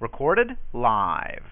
Recorded live.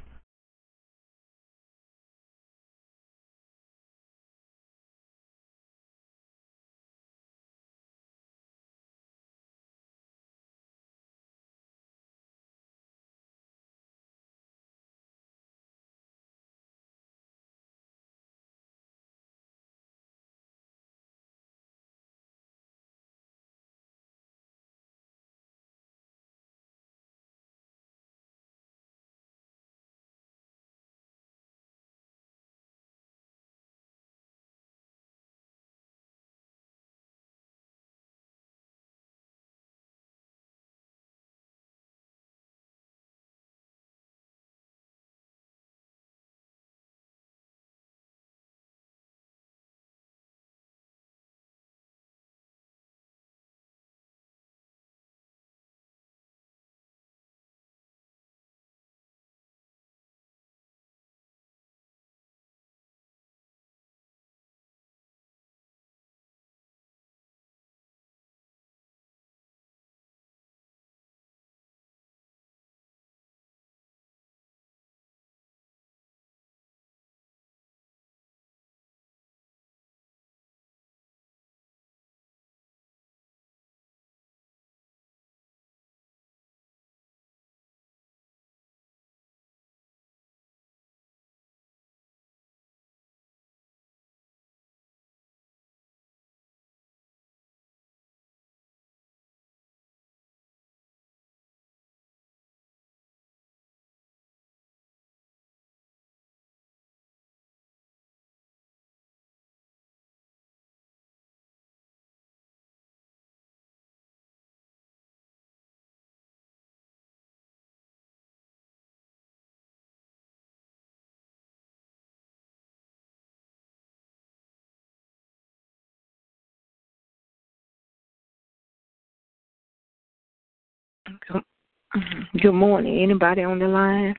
Good, morning. Anybody on the line?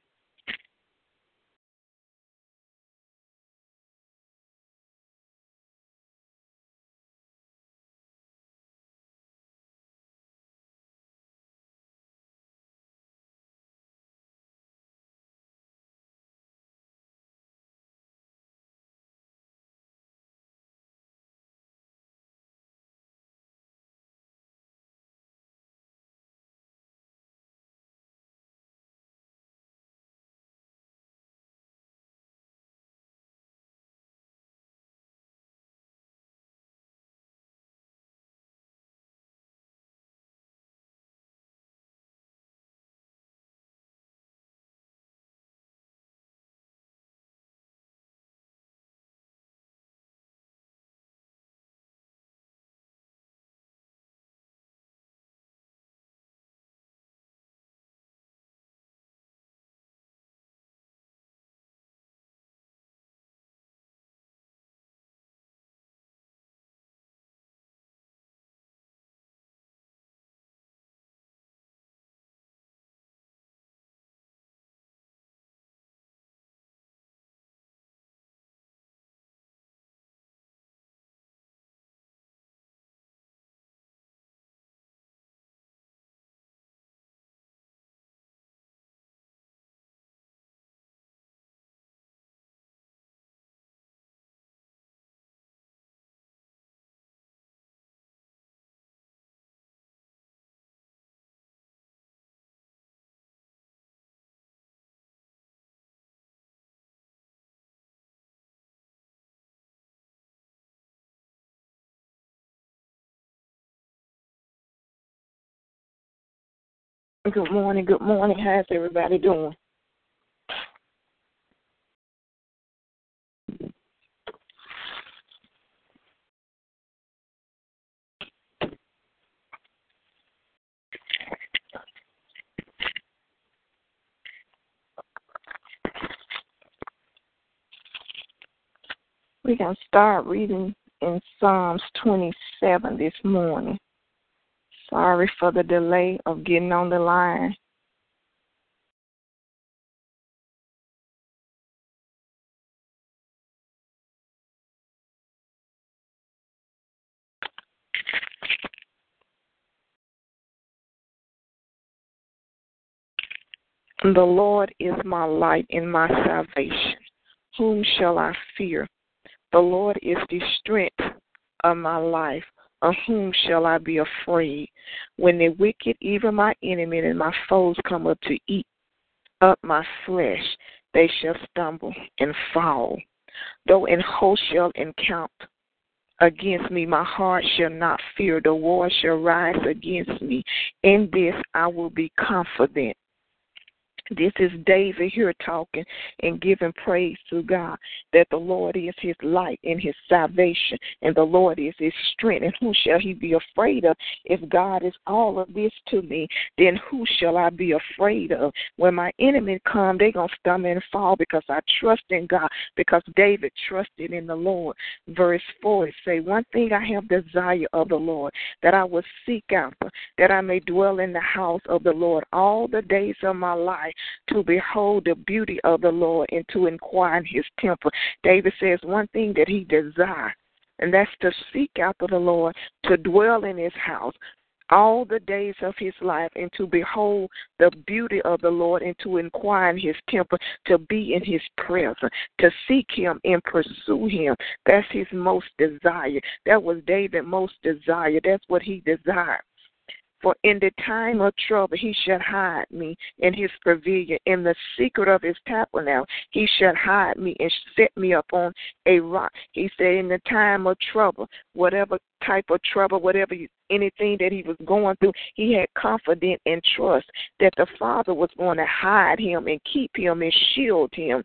Good morning. Good morning. How's everybody doing? Going to start reading in Psalms 27 this morning. Sorry for the delay of getting on the line. The Lord is my light and my salvation. Whom shall I fear? The Lord is the strength of my life. Of whom shall I be afraid? When the wicked, even my enemy and my foes, come up to eat up my flesh, they shall stumble and fall. Though in host shall encamp against me, my heart shall not fear. The war shall rise against me. In this I will be confident. This is David here talking and giving praise to God that the Lord is his light and his salvation, and the Lord is his strength. And who shall he be afraid of? If God is all of this to me, then who shall I be afraid of? When my enemy come, they gonna stumble and fall because I trust in God, because David trusted in the Lord. Verse 4 it say, One thing I have desire of the Lord, that I will seek after, that I may dwell in the house of the Lord all the days of my life to behold the beauty of the Lord and to inquire in his temple. David says one thing that he desires, and that's to seek after the Lord, to dwell in his house all the days of his life and to behold the beauty of the Lord and to inquire in his temple, to be in his presence, to seek him and pursue him. That's his most desire. That was David's most desire. That's what he desired. For in the time of trouble he shall hide me in his pavilion. In the secret of his tabernacle he shall hide me and set me upon a rock. He said, in the time of trouble, whatever type of trouble, whatever anything that he was going through, he had confidence and trust that the Father was going to hide him and keep him and shield him.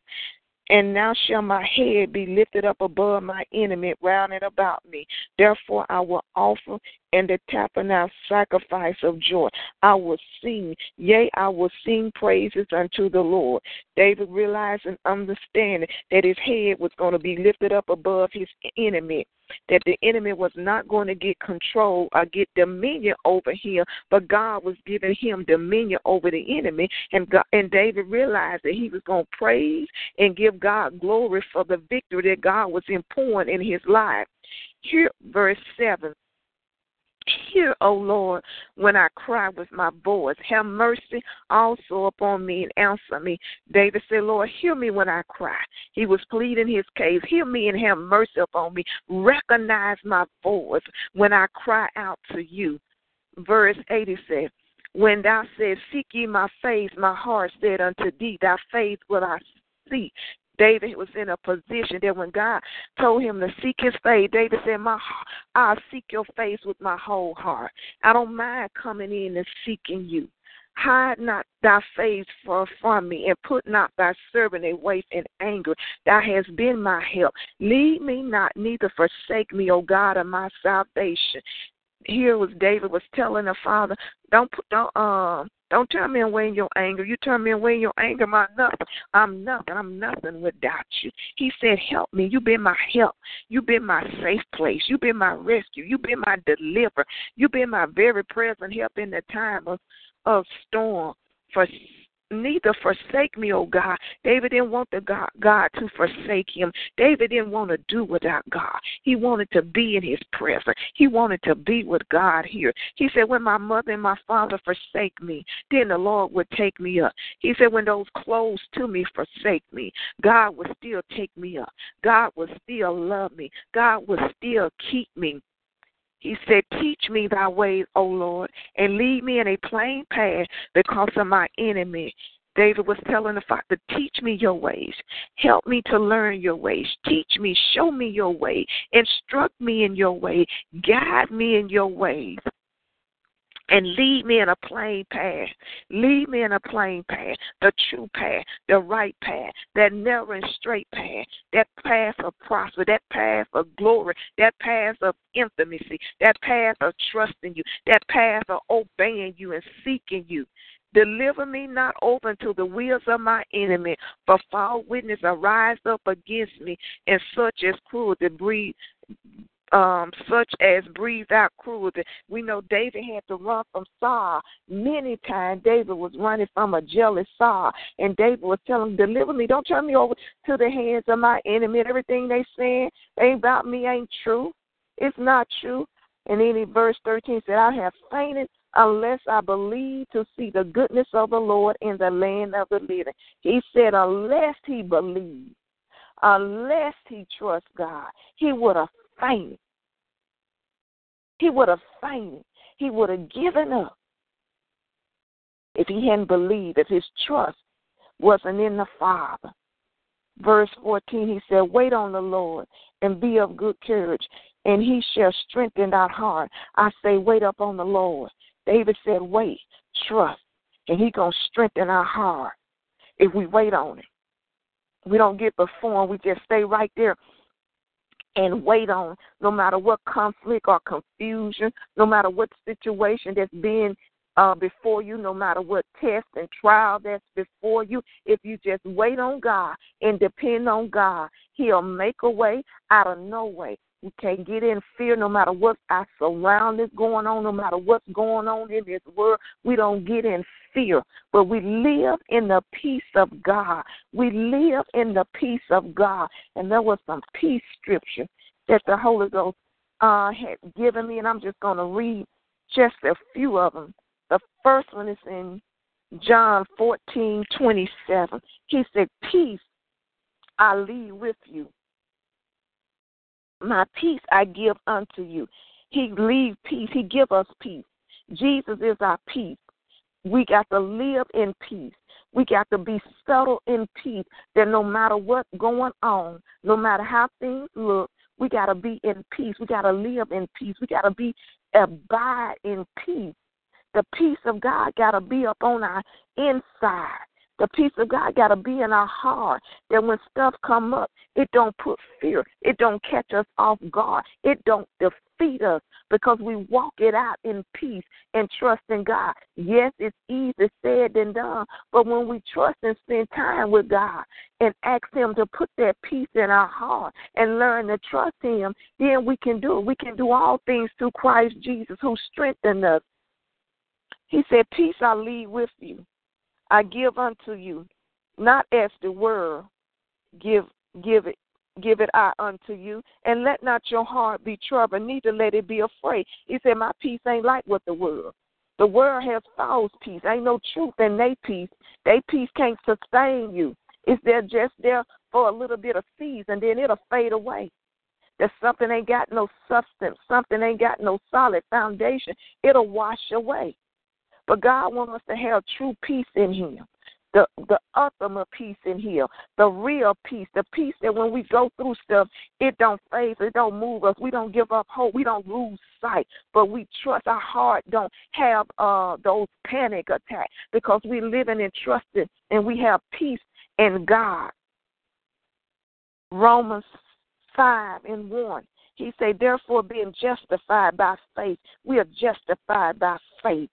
And now shall my head be lifted up above my enemy round and about me. Therefore I will offer in the tabernacle sacrifice of joy. I will sing, yea, I will sing praises unto the Lord. David realized and understanding that his head was going to be lifted up above his enemy, that the enemy was not going to get control or get dominion over him, but God was giving him dominion over the enemy. And God, and David realized that he was going to praise and give God glory for the victory that God was pouring in his life. Here, verse 7 Hear, O Lord, when I cry with my voice. Have mercy also upon me and answer me. David said, Lord, hear me when I cry. He was pleading his case. Hear me and have mercy upon me. Recognize my voice when I cry out to you. Verse 80 says, When thou said, Seek ye my face, my heart said unto thee, Thy face will I see. David was in a position that when God told him to seek his face, David said, My I'll seek your face with my whole heart. I don't mind coming in and seeking you. Hide not thy face from me, and put not thy servant away in anger. Thou hast been my help. Lead me not, neither forsake me, O God of my salvation. Here was David was telling the father, Don't don't um don't turn me away in your anger. You turn me away in your anger, my nothing. I'm nothing. I'm nothing without you. He said, Help me. You've been my help. You've been my safe place. You've been my rescue. You've been my deliverer. You've been my very present help in the time of, of storm. For neither forsake me, O God. David didn't want the God, God to forsake him. David didn't want to do without God. He wanted to be in his presence. He wanted to be with God here. He said, When my mother and my father forsake me, then the Lord would take me up. He said, When those close to me forsake me, God will still take me up. God will still love me. God will still keep me. He said, Teach me thy ways, O Lord, and lead me in a plain path because of my enemy. David was telling the Father, Teach me your ways. Help me to learn your ways. Teach me, show me your way. Instruct me in your way. Guide me in your ways and lead me in a plain path. Lead me in a plain path, the true path, the right path, that narrow and straight path, that path of prosper, that path of glory, that path of intimacy, that path of trusting you, that path of obeying you and seeking you. Deliver me not over to the wheels of my enemy, for false witness arise up against me, and such as cruel to breathe um, such as breathe out cruelty. We know David had to run from Saul many times. David was running from a jealous Saul, and David was telling him, "Deliver me, don't turn me over to the hands of my enemy. And Everything they saying ain't about me ain't true. It's not true." And then in verse 13 said, I have fainted unless I believe to see the goodness of the Lord in the land of the living. He said, unless he believed, unless he trusts God, he would have fainted. He would have fainted. He would have given up if he hadn't believed, if his trust wasn't in the Father. Verse 14, he said, Wait on the Lord and be of good courage, and he shall strengthen our heart. I say, Wait up on the Lord. David said, Wait, trust, and he going to strengthen our heart if we wait on him. We don't get before him, we just stay right there and wait on no matter what conflict or confusion, no matter what situation that's being uh, before you, no matter what test and trial that's before you. If you just wait on God and depend on God, He'll make a way out of no way. We can't get in fear no matter what our surroundings going on, no matter what's going on in this world. We don't get in fear, but we live in the peace of God. We live in the peace of God. And there was some peace scripture that the Holy Ghost uh, had given me, and I'm just going to read just a few of them. The first one is in John 14 27. He said, Peace I leave with you. My peace I give unto you. He leave peace. He give us peace. Jesus is our peace. We got to live in peace. We got to be settled in peace that no matter what's going on, no matter how things look, we got to be in peace. We got to live in peace. We got to be abide in peace. The peace of God got to be up on our inside. The peace of God got to be in our heart that when stuff come up, it don't put fear. It don't catch us off guard. It don't defeat us because we walk it out in peace and trust in God. Yes, it's easier said than done, but when we trust and spend time with God and ask Him to put that peace in our heart and learn to trust Him, then we can do it. We can do all things through Christ Jesus who strengthened us. He said, Peace I leave with you. I give unto you, not as the world give give it give it I unto you, and let not your heart be troubled, neither let it be afraid. He said, My peace ain't like what the world. The world has false peace. Ain't no truth in their peace. Their peace can't sustain you. It's there just there for a little bit of season, then it'll fade away. That something ain't got no substance, something ain't got no solid foundation, it'll wash away. But God wants us to have true peace in Him. The the ultimate peace in Him, the real peace, the peace that when we go through stuff, it don't faze, it don't move us. We don't give up hope. We don't lose sight, but we trust. Our heart don't have uh those panic attacks because we living and trusting, and we have peace in God. Romans five and one. He said, therefore, being justified by faith, we are justified by faith.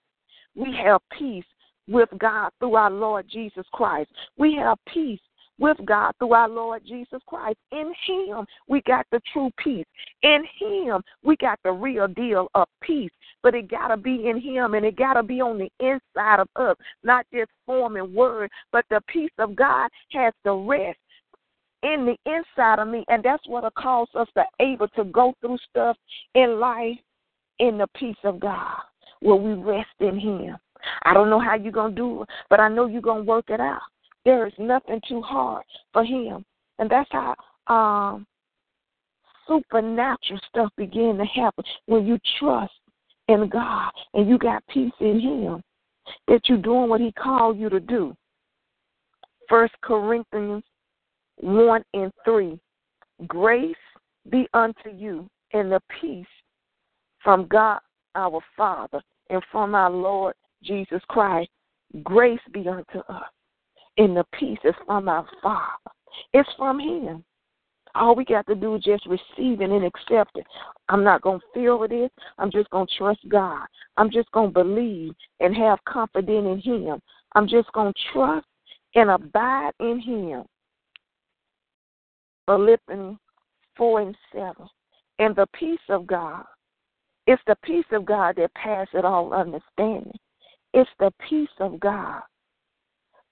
We have peace with God through our Lord Jesus Christ. We have peace with God through our Lord Jesus Christ. In Him, we got the true peace. In Him, we got the real deal of peace. But it got to be in Him and it got to be on the inside of us, not just form and word, but the peace of God has to rest in the inside of me. And that's what it calls us to able to go through stuff in life in the peace of God will we rest in Him. I don't know how you're going to do it, but I know you're going to work it out. There is nothing too hard for Him. And that's how um, supernatural stuff begin to happen when you trust in God and you got peace in Him that you're doing what He called you to do. First Corinthians 1 and 3. Grace be unto you and the peace from God our Father and from our Lord Jesus Christ. Grace be unto us. And the peace is from our Father. It's from Him. All we got to do is just receive it and accept it. I'm not going to feel it. I'm just going to trust God. I'm just going to believe and have confidence in Him. I'm just going to trust and abide in Him. Philippians 4 and 7. And the peace of God, it's the peace of God that passes all understanding. It's the peace of God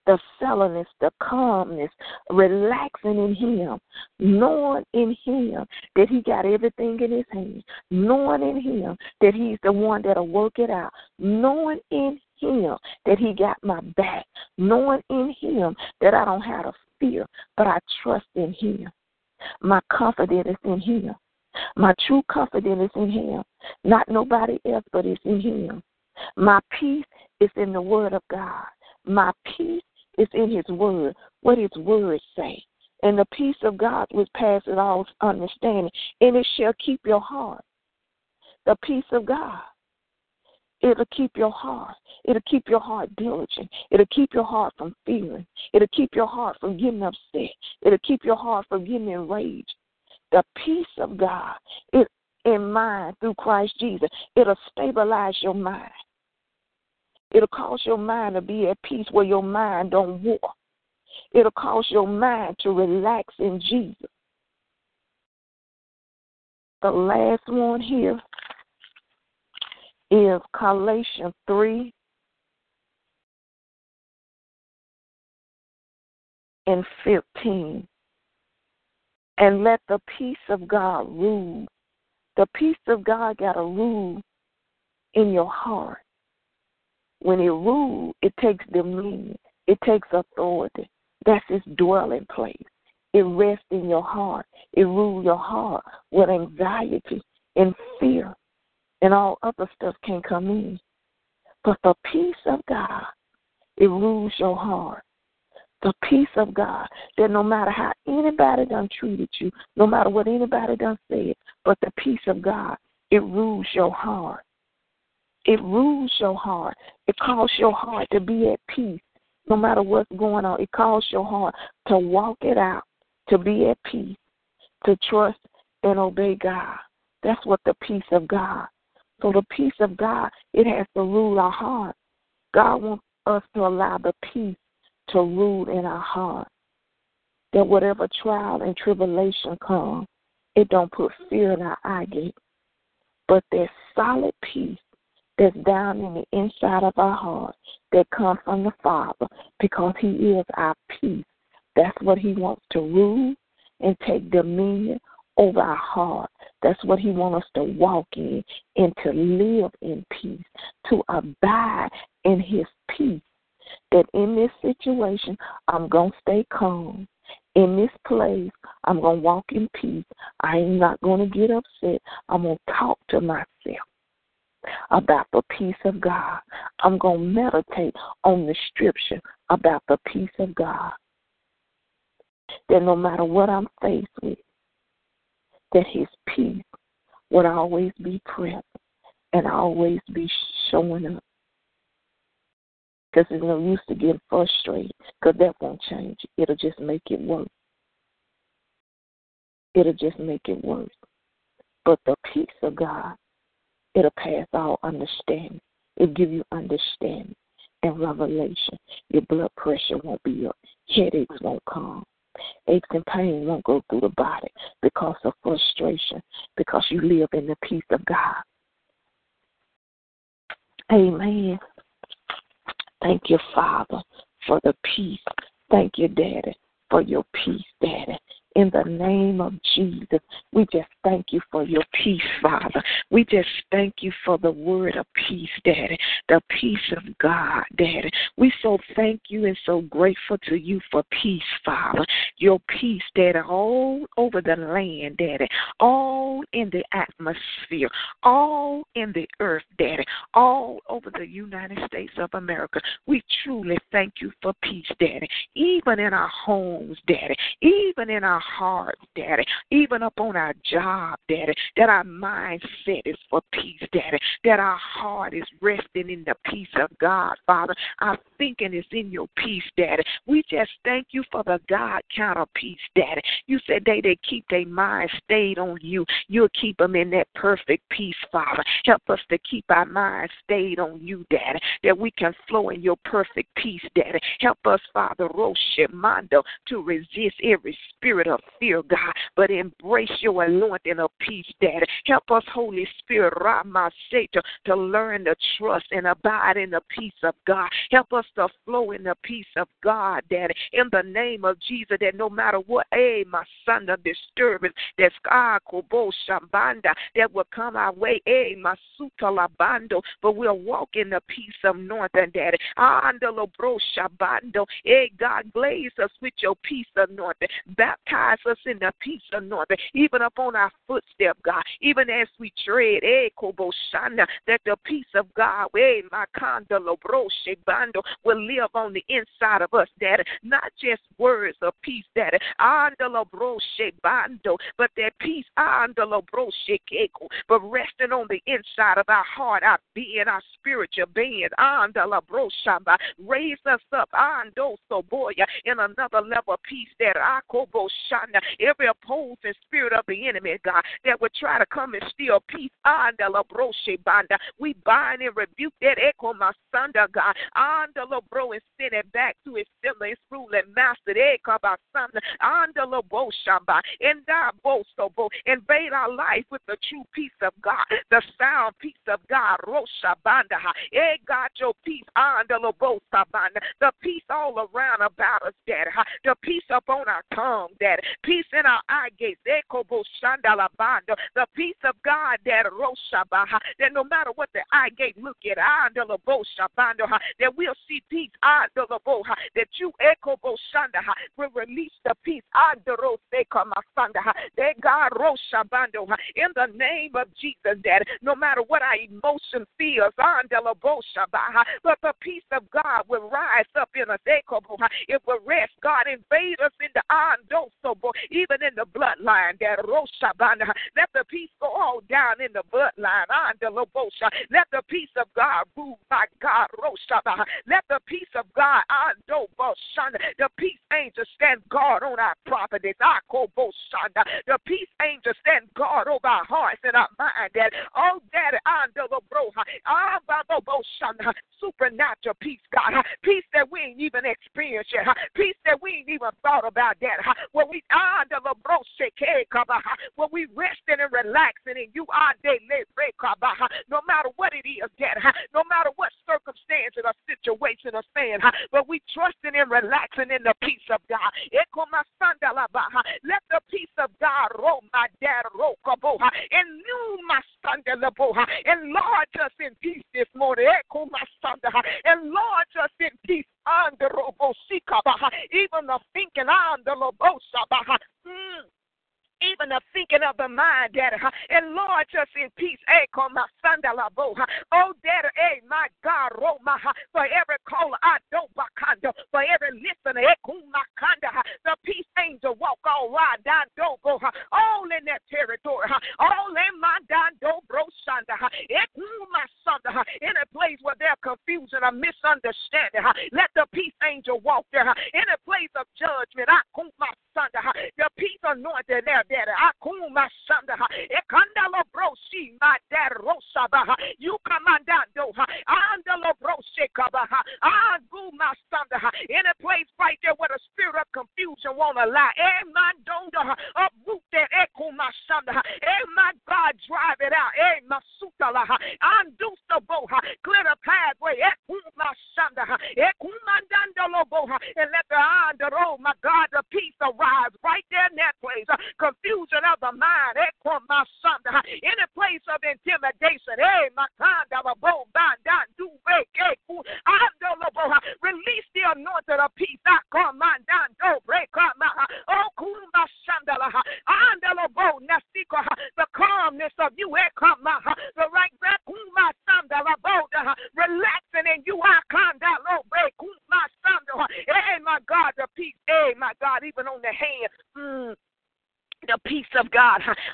the settleness, the calmness, relaxing in Him, knowing in Him that He got everything in His hands, knowing in Him that He's the one that'll work it out, knowing in Him that He got my back, knowing in Him that I don't have to fear, but I trust in Him. My confidence is in Him. My true confidence is in Him, not nobody else, but it's in Him. My peace is in the Word of God. My peace is in His Word, what His Word say. And the peace of God which passes all understanding, and it shall keep your heart. The peace of God. It'll keep your heart. It'll keep your heart diligent. It'll keep your heart from fearing. It'll keep your heart from getting upset. It'll keep your heart from getting enraged. The peace of God is in mind through Christ Jesus. It'll stabilize your mind. It'll cause your mind to be at peace where your mind don't war. It'll cause your mind to relax in Jesus. The last one here is Galatians 3 and 15. And let the peace of God rule. The peace of God got to rule in your heart. When it rules, it takes dominion, it takes authority. That's its dwelling place. It rests in your heart. It rules your heart with anxiety and fear, and all other stuff can come in. But the peace of God, it rules your heart. The peace of God that no matter how anybody done treated you, no matter what anybody done said, but the peace of God, it rules your heart. It rules your heart. It calls your heart to be at peace no matter what's going on. It calls your heart to walk it out, to be at peace, to trust and obey God. That's what the peace of God. So the peace of God, it has to rule our heart. God wants us to allow the peace to rule in our heart. That whatever trial and tribulation comes, it don't put fear in our eye gate. But that solid peace that's down in the inside of our heart that comes from the Father because He is our peace. That's what He wants to rule and take dominion over our heart. That's what He wants us to walk in and to live in peace, to abide in His peace. That in this situation, I'm going to stay calm. In this place, I'm going to walk in peace. I am not going to get upset. I'm going to talk to myself about the peace of God. I'm going to meditate on the scripture about the peace of God. That no matter what I'm faced with, that His peace would always be present and always be showing up. Because there's no use to get frustrated because that won't change. It'll just make it worse. It'll just make it worse. But the peace of God It'll pass all understanding. It'll give you understanding and revelation. Your blood pressure won't be up. Headaches won't come. Aches and pain won't go through the body because of frustration, because you live in the peace of God. Amen. Thank you, Father, for the peace. Thank you, Daddy, for your peace, Daddy in the name of Jesus. We just thank you for your peace, Father. We just thank you for the word of peace, Daddy, the peace of God, Daddy. We so thank you and so grateful to you for peace, Father. Your peace, Daddy, all over the land, Daddy, all in the atmosphere, all in the earth, Daddy, all over the United States of America. We truly thank you for peace, Daddy, even in our homes, Daddy, even in our hearts, Daddy, even up on our job, Daddy, that our mindset is for peace, Daddy, that our heart is resting in the peace of God, Father. Our thinking is in your peace, Daddy. We just thank you for the God kind of peace, Daddy. You said they that keep their mind stayed on you, you'll keep them in that perfect peace, Father. Help us to keep our mind stayed on you, Daddy, that we can flow in your perfect peace, Daddy. Help us, Father, Roshimando, to resist every spirit of of fear, God, but embrace your anointing of peace, Daddy. Help us, Holy Spirit, Rama Satan, to learn to trust and abide in the peace of God. Help us to flow in the peace of God, Daddy, in the name of Jesus, that no matter what, hey, my son, the disturbance, that's God, Kobo Shambanda, that will come our way, hey, my Labando, but we'll walk in the peace of northern, Daddy. Andalo Bro Shabando, hey, God, glaze us with your peace anointing. Baptize us in the peace anointing, even upon our footstep, God, even as we tread, eh, that the peace of God, eh, Shebando, will live on the inside of us, Daddy. Not just words of peace, Daddy. But that peace, but resting on the inside of our heart, our being, our spiritual being. Raise us up, in another level of peace that Shana, every opposing spirit of the enemy, God, that would try to come and steal peace. Andala Bro Shebanda, we bind and rebuke that echo, my son, God. Andala Bro and send it back to its similar, its ruling master. Echo, my son, Andala Bo Shamba, and Bo Sobo, invade our life with the true peace of God, the sound peace of God. Rosha Banda, eh, God, your peace. Andala Bo Sabanda, the peace all around about us, Daddy. The peace upon our tongue, Peace in our eye gates. Eh, Shandalabanda. The peace of God. Roshabaha. That no matter what the eye gate look at, ah, Shabanda, that we'll see peace. Ah, Andalaboha. That you, eh, Shandaha, will release the peace. Ah, that God. In the name of Jesus, Daddy. No matter what our emotion feels. But the peace of God will rise up in us. Eh, it will rest, God, invade us in the Even in the bloodline. That Roshabana. Let the peace go all down in the bloodline. Andalobosha. Let the peace of God rule, my God. Roshabana. Let the peace of God, Andoboshana. The peace angel stand guard on our properties. Ah, Akoboshana. The peace angel stand guard over our hearts and our mind. That oh, Daddy, Andalobroha. Ambaboboshana. Ah, Supernatural peace, God. Peace that we ain't even experienced yet. Peace that we ain't even thought about that. When we ah, when we resting and relaxing and you are no matter what it is, Dad, no matter what circumstances or situation or saying, but we trusting and relaxing in the peace of God. Let the peace of God roll my dad rope. and new my son and Lord just in peace this morning. And Lord just in peace even the thinking on the lobosa. Even the thinking of the mind, Daddy. And Lord, just in peace. Eh, Boha. Oh, Daddy, hey, my God, oh, Roma, for every caller, I don't for every listener, eh, the peace angel walk all right down, don't go, all in that territory, all in my down, bro, Shanda, my son, in a place where there's confusion or misunderstanding, let the peace angel walk there, in a place of judgment, I my son, the peace anointed there, daddy. Akuma Sanda. Ekandalo Broshi, my dad Rosabaha. You commandando. Andalo Broshe Kabaha. Aguma Sanda. In a place right there where the spirit of confusion won't allow. Eh, my donda. Uproot that Ekuma Sanda. Eh, my God, drive it out. Eh, Masutala. Anduce the boha. Clear the pathway. Ekuma Sanda. Ekumandandalo boha. And let the andaro, my God, the peace arise right there in that place. Confusion of the mind. In a place of intimidation. Hey, my kind of a bow, do Release the anointing of peace. The lobo na sequ the calmness of you. The right back relaxing in you. Are kandalo break kuma sandala. Hey, my God, the peace. Hey, mm.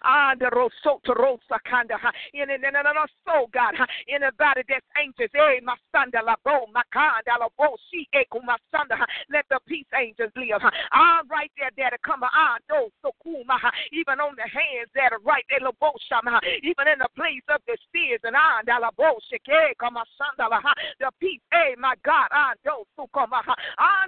Ah, the roso to rosa kanda. In the soul, God. Anybody that's anxious, eh, my son, la bo, my kanda, la bo, she, echo, my son. Let the peace angels live. Ah, right there, daddy, come on, do so cool, my, even on the hands that are right there, la bo, even in the place of the stairs, and ah, la bo, shake, on, son, the peace, eh, my God, ah, do so come, ah,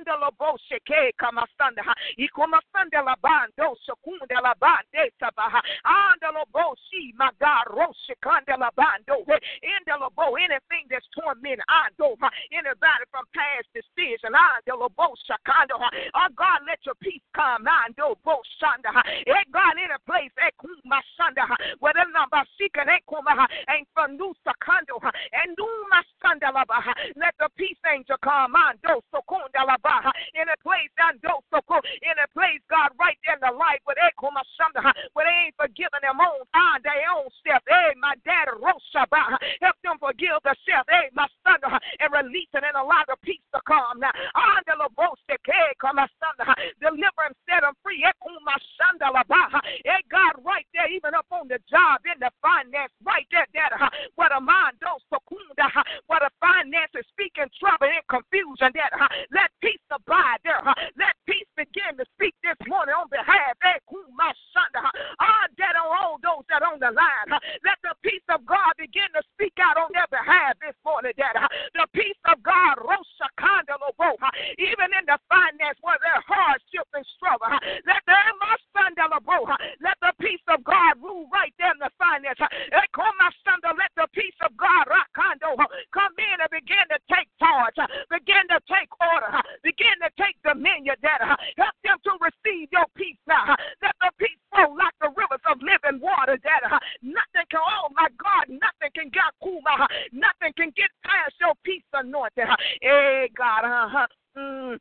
la bo, shake, come on, son, y come on, la bando, secunda la bande, sabaha, ah, la bo, she, my God, roshikanda la bando, in the labo, anything that's tormenting, I do, anybody from past decision, labo, shakando, oh God, let your peace come, I do, bo, shanda, eh, God, in a place, eh, kuma, shanda, where the number seeking, eh, kuma, ain't from new sakando, and my shanda, let the peace angel come, I do, so in a place, I do, in a place, God, right there in the life, where they, kuma, shanda, where they ain't forgiving them own, ah, their own step, eh, my dad, Roshaba, help them forgive themselves, eh, my son, and release it and allow the peace to come now. Deliver and set them free. Hey, God, right there, even up on the job, in the finance, right there, that, where the mind don't where the finances speaking trouble and confusion, that, let peace abide there. Let peace begin to speak this morning on behalf, eh, my son, ah, that on all those that on the line. Uh, let the peace of God begin to speak out on their behalf this morning, that uh, the peace of God, even in the finance where their hardship and struggle, let the let the peace of God rule right there in the finance. Eh, let the peace of God come in and begin to take charge, begin to take order, begin to take dominion. That help them to receive your peace now. Let the peace flow like the rivers of living water. That uh, nothing can, oh my God, nothing can get cool. Uh, nothing can get past your peace anointed. Uh. Hey God, uh-huh. Mm.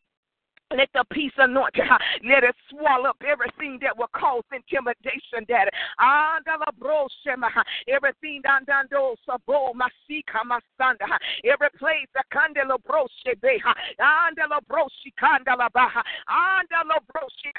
Let the peace anoint. Let it swallow up everything that will cause intimidation, Daddy. Ah, uh-huh. Everything down down those sabo masika masanda. Uh-huh. Every place the candela broshe beha. Uh-huh. Andela ah, broshi candela baha. Andela broshi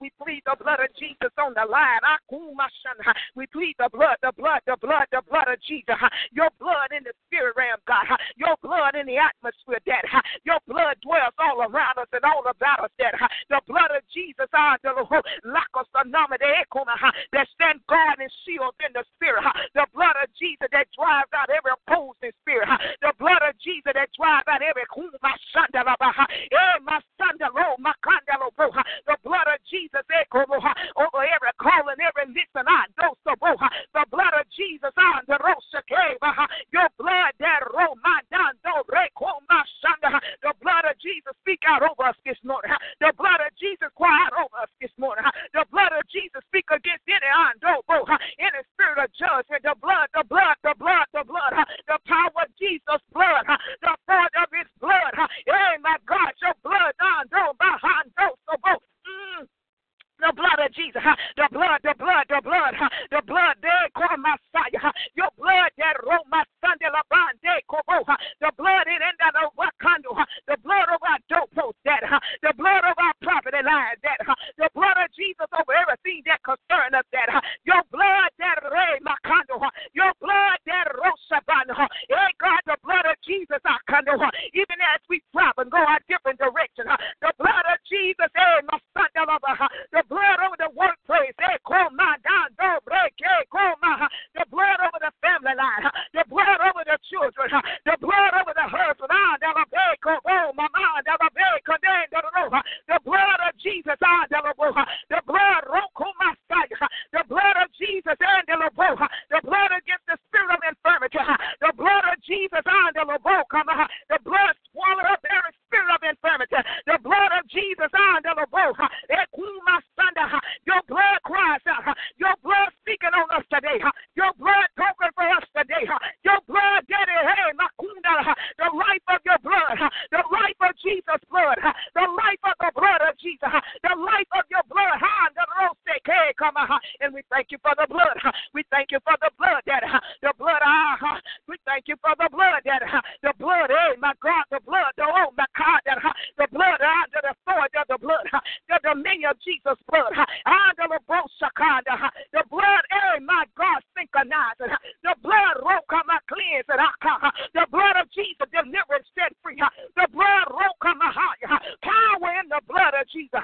We plead the blood of Jesus on the line. Ah, we plead the blood, the blood, the blood, the blood of Jesus. Your blood in the spirit realm, God. Your blood in the atmosphere, Dad. Your blood dwells all around us and all about us, Dad. The blood of Jesus, our the number that stand guard and shield in the spirit. The blood of Jesus that drives out every opposing spirit. The blood of Jesus that drives out every the blood of Jesus eh, over every calling, every listen. Ah, I know so. Boha the blood of Jesus on the ah. Your blood eh, that the blood of Jesus speak out over us this morning. The blood of Jesus cry out over us this morning. The blood of Jesus speak against any any spirit of judgment. The blood, the blood, the blood, the blood, the power of Jesus' blood, the blood of his blood. Hey, my God, your blood, mm, the blood of Jesus, the blood, the blood, the blood, the blood, Messiah, your blood that Roma Sunday Labande Kobo, the blood in the Wakando, the blood of our doorpost, that the blood of our property lines, that the blood of Jesus over everything that concerns us, that your blood that Ray Makando, your blood that Rosabano, hey God, the blood of Jesus, I even as we travel and go our different directions, the blood of Jesus, hey, my son, the blood over the workplace. Eko, my God, don't break. Eko, my The blood over the family line. The blood over the children. The blood over the husband. The blood of Jesus. Ah, the blood. The blood of Jesus. Ah, and The blood against the spirit of infirmity. The blood of Jesus. Ah, the blood swallowed up every spirit of infirmity. The blood of Jesus. The blood your blood cries out, your blood speaking on us today, your blood talking for us today, your blood, Daddy, hey, the life of your blood, the life of Jesus' blood, the life of the blood of Jesus, the life of your blood, The roasting hey, come and we thank you for the blood. We thank you for the blood, Daddy. The blood, ah, we thank you for the blood, Daddy. The blood, hey, my God, the blood, oh my God, The blood, ah, the authority of the blood, the dominion of Jesus' blood, the the blood, hey, my God, synchronized. The blood, roka, my cleanse, the blood of Jesus, deliverance, set free. The blood, roka, my heart. power in the blood of Jesus.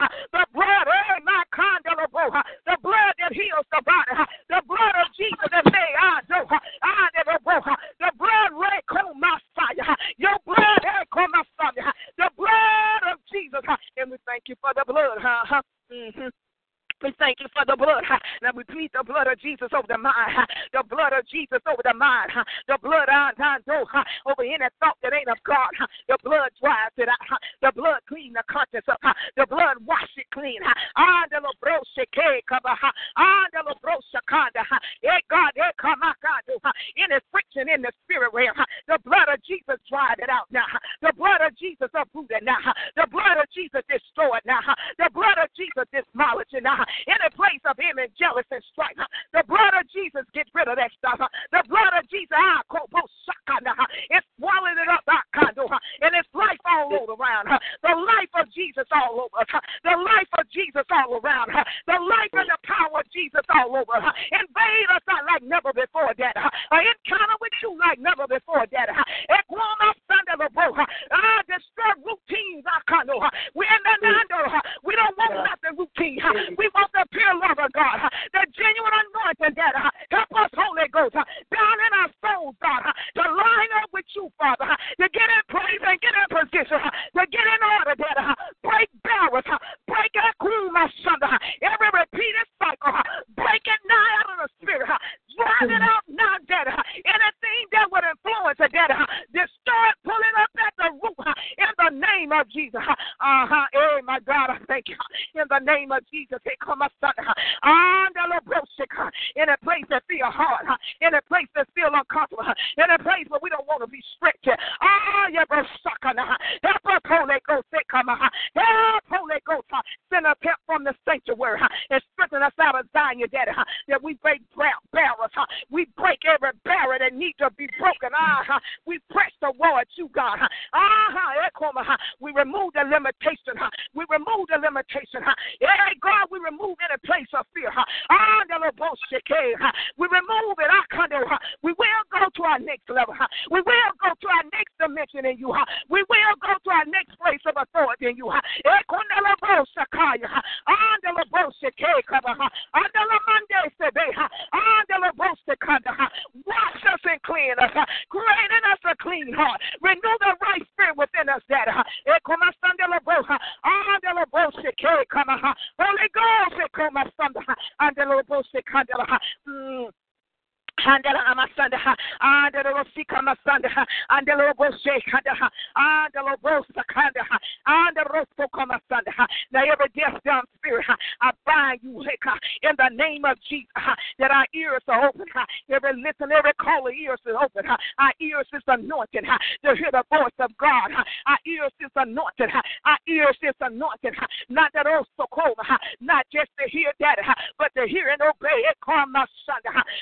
I bind you in the name of Jesus uh, that our ears are open. Uh, every listen, every caller ears is open. Uh, our ears is anointed to hear the voice of God. Our ears is anointed. Our ears is anointed. Not that also cold, not just to hear that, but to hear and obey it. Call my son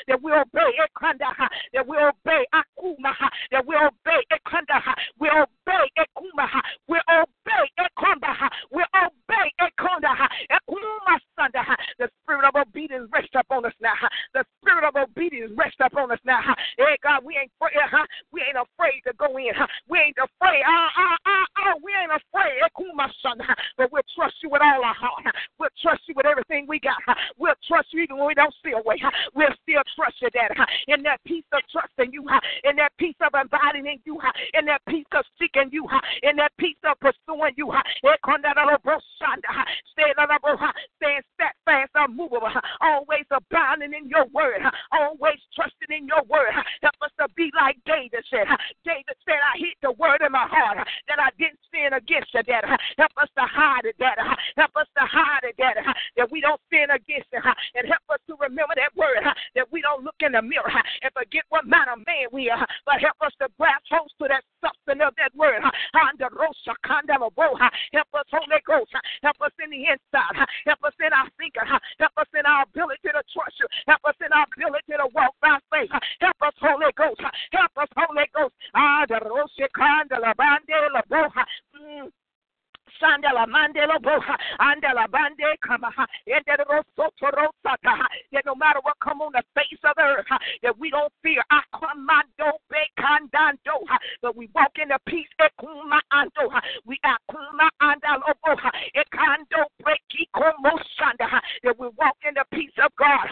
that we obey that we obey Akuma, that we obey Ekanda, we obey Ekuma, we obey Ekonda, we obey Ekonda, Ekuma Sanda. Uh, the spirit of obedience rest upon us now. The spirit of obedience rest upon us now. Hey God, we ain't afraid, uh, huh? We ain't afraid to go in. We ain't afraid. Ah, ah, ah, ah, we ain't afraid. Ekuma Sanda. Uh, but we'll trust you with all our heart. We'll trust you with everything we got. We'll trust you even when we don't see a way. We'll still trust you, Daddy. In that peace of trusting you, in that peace of abiding in you, in that peace of seeking you, in that peace of pursuing you. Staying steadfast, unmovable, uh, always abounding in your word, uh, always trusting in your word. Uh, help us to be like David said. David said, I hid the word in my heart that I didn't sin against you, Daddy. Help us to hide it, Daddy. Help us to hide it, Daddy, that we don't sin against it. And help us to remember that word, that we don't look in the mirror and forget what manner of man we are, but help us to grasp hold to that substance of that word. Help us, Holy Ghost. Help us in the inside. Help us in our thinking. Help us in our ability to trust you. Help us in our ability to walk by faith. Help us, Holy Ghost. Help us, Holy Ghost. Ah, the Mm. Sandala Mandela Boha, Andala Bande Kamaha, that no matter what come on the face of earth, that we don't fear. Akwamando Bekandando, but we walk in the peace. Ekuma Ando, we Akuma Andalo Boha, Ekando Breki Komosanda, that we walk in the peace of God.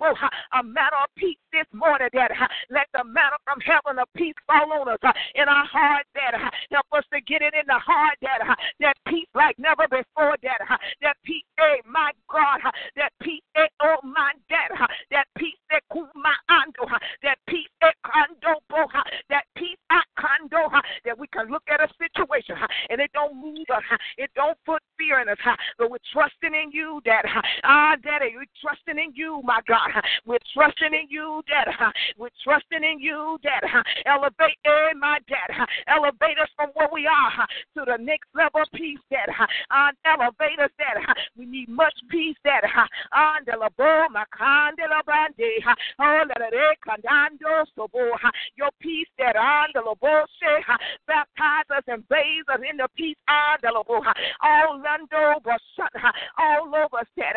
Boha, a matter of peace this morning, that let the matter from heaven of peace fall on us in our heart, that help us to get it in the heart, that that peace like never before, that uh, that peace, hey, my God, uh, that peace, hey, oh my dad, uh, that peace, that cool kuma ando, that peace, that kando boha, that peace, ah, kando, that we can look at a situation and it don't move us, it don't put fear in us, but we're trusting in you, Dad. Ah, Daddy, we're trusting in you, my God. We're trusting in you, Dad. We're trusting in you, Dad. Elevate, eh, my Dad. Elevate us from where we are to the next of peace. Uh, elevate us, Dad. We need much peace, that Dad. Your peace, that on the Dad. Baptize us and bathe us in the peace. All Lando, all over said us, Dad.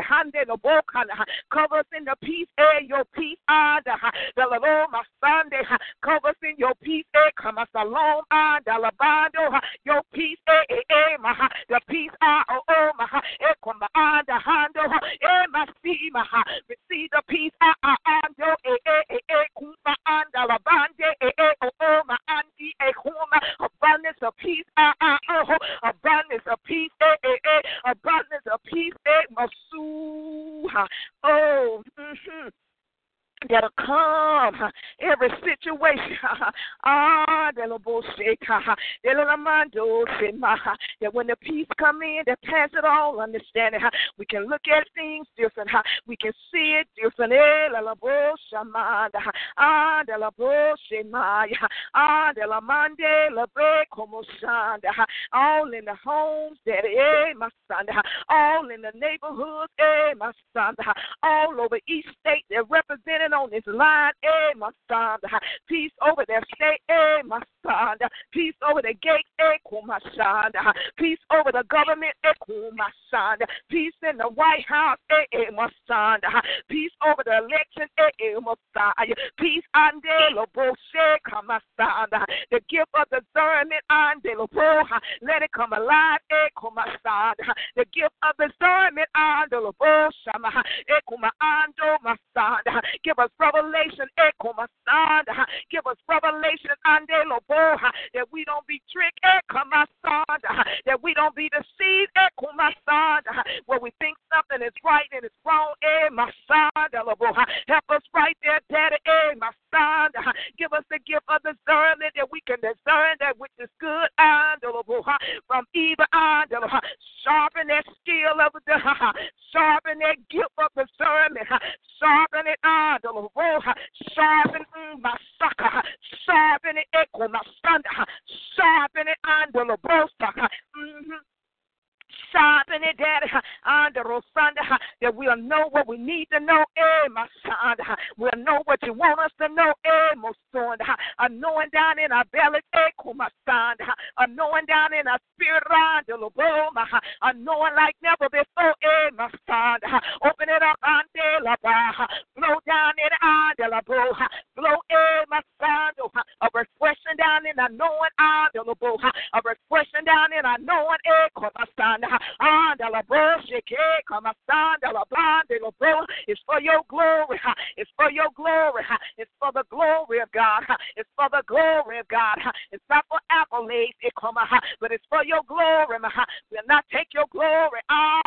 Cover us in the peace, eh, your peace. The Lord, my Sunday. Cover us in your peace, eh, come us along. Your peace, eh, eh, eh. The peace, ah, oh, maha. Eh, come on, the hand, oh, eh, my see, maha. Receive the peace, ah, ando, eh, eh, eh, eh, kuma, anda, la bande, eh, eh, oh, oh, ma, andi, eh, kuma. Abundance of peace, ah, oh, abundance of peace, eh, eh, eh, abundance of peace, eh, masu, oh, mm-hmm that'll come every situation. Ah, that when the peace come in, that it all understanding, we can look at things different. We can see it different. All in the homes, that eh, my son, all in the neighborhoods, eh, my son, all over each state that represented on this line, eh, my son. Peace over their state, eh, my son. Peace over the gate, eh, my son. Peace over the government, eh, my son. Peace in the White House, eh, eh, my son. Peace over the election, eh, eh, my son. Peace, ande lo bo my son. The gift of discernment, ande lo bo, let it come alive, eh, my son. The gift of discernment, ande lo bo, shama, eh, my son. Give us revelation. Give us revelation, that we don't be tricked. That we don't be deceived. Where we think something is right and it's wrong, eh. Help us right there, daddy, eh. Give us the gift of discernment that we can discern that which is good, from evil, sharpen that skill of the sharpen that gift of discernment, sharpen it, sharpen my sucker, sharpen it, echo my thunder, sharpen it under the broster. Sharpen it, Daddy, under Rosanda, that we'll know what we need to know, eh, my son. We'll know what you want us to know, eh, my son. A knowing down in our belly, eh, my son. A knowing down in our spirit, a knowing like never before, eh, my son. Open it up, Blow down in la Blow, eh, my son. A refreshing down in our knowing, A refreshing down in our knowing, eh, my son. Andala Boshike, Kamasandala It's for your glory. It's for your glory. It's for the glory of God. It's for the glory of God. It's not for accolades, but it's for your glory. We'll not take your glory, ah,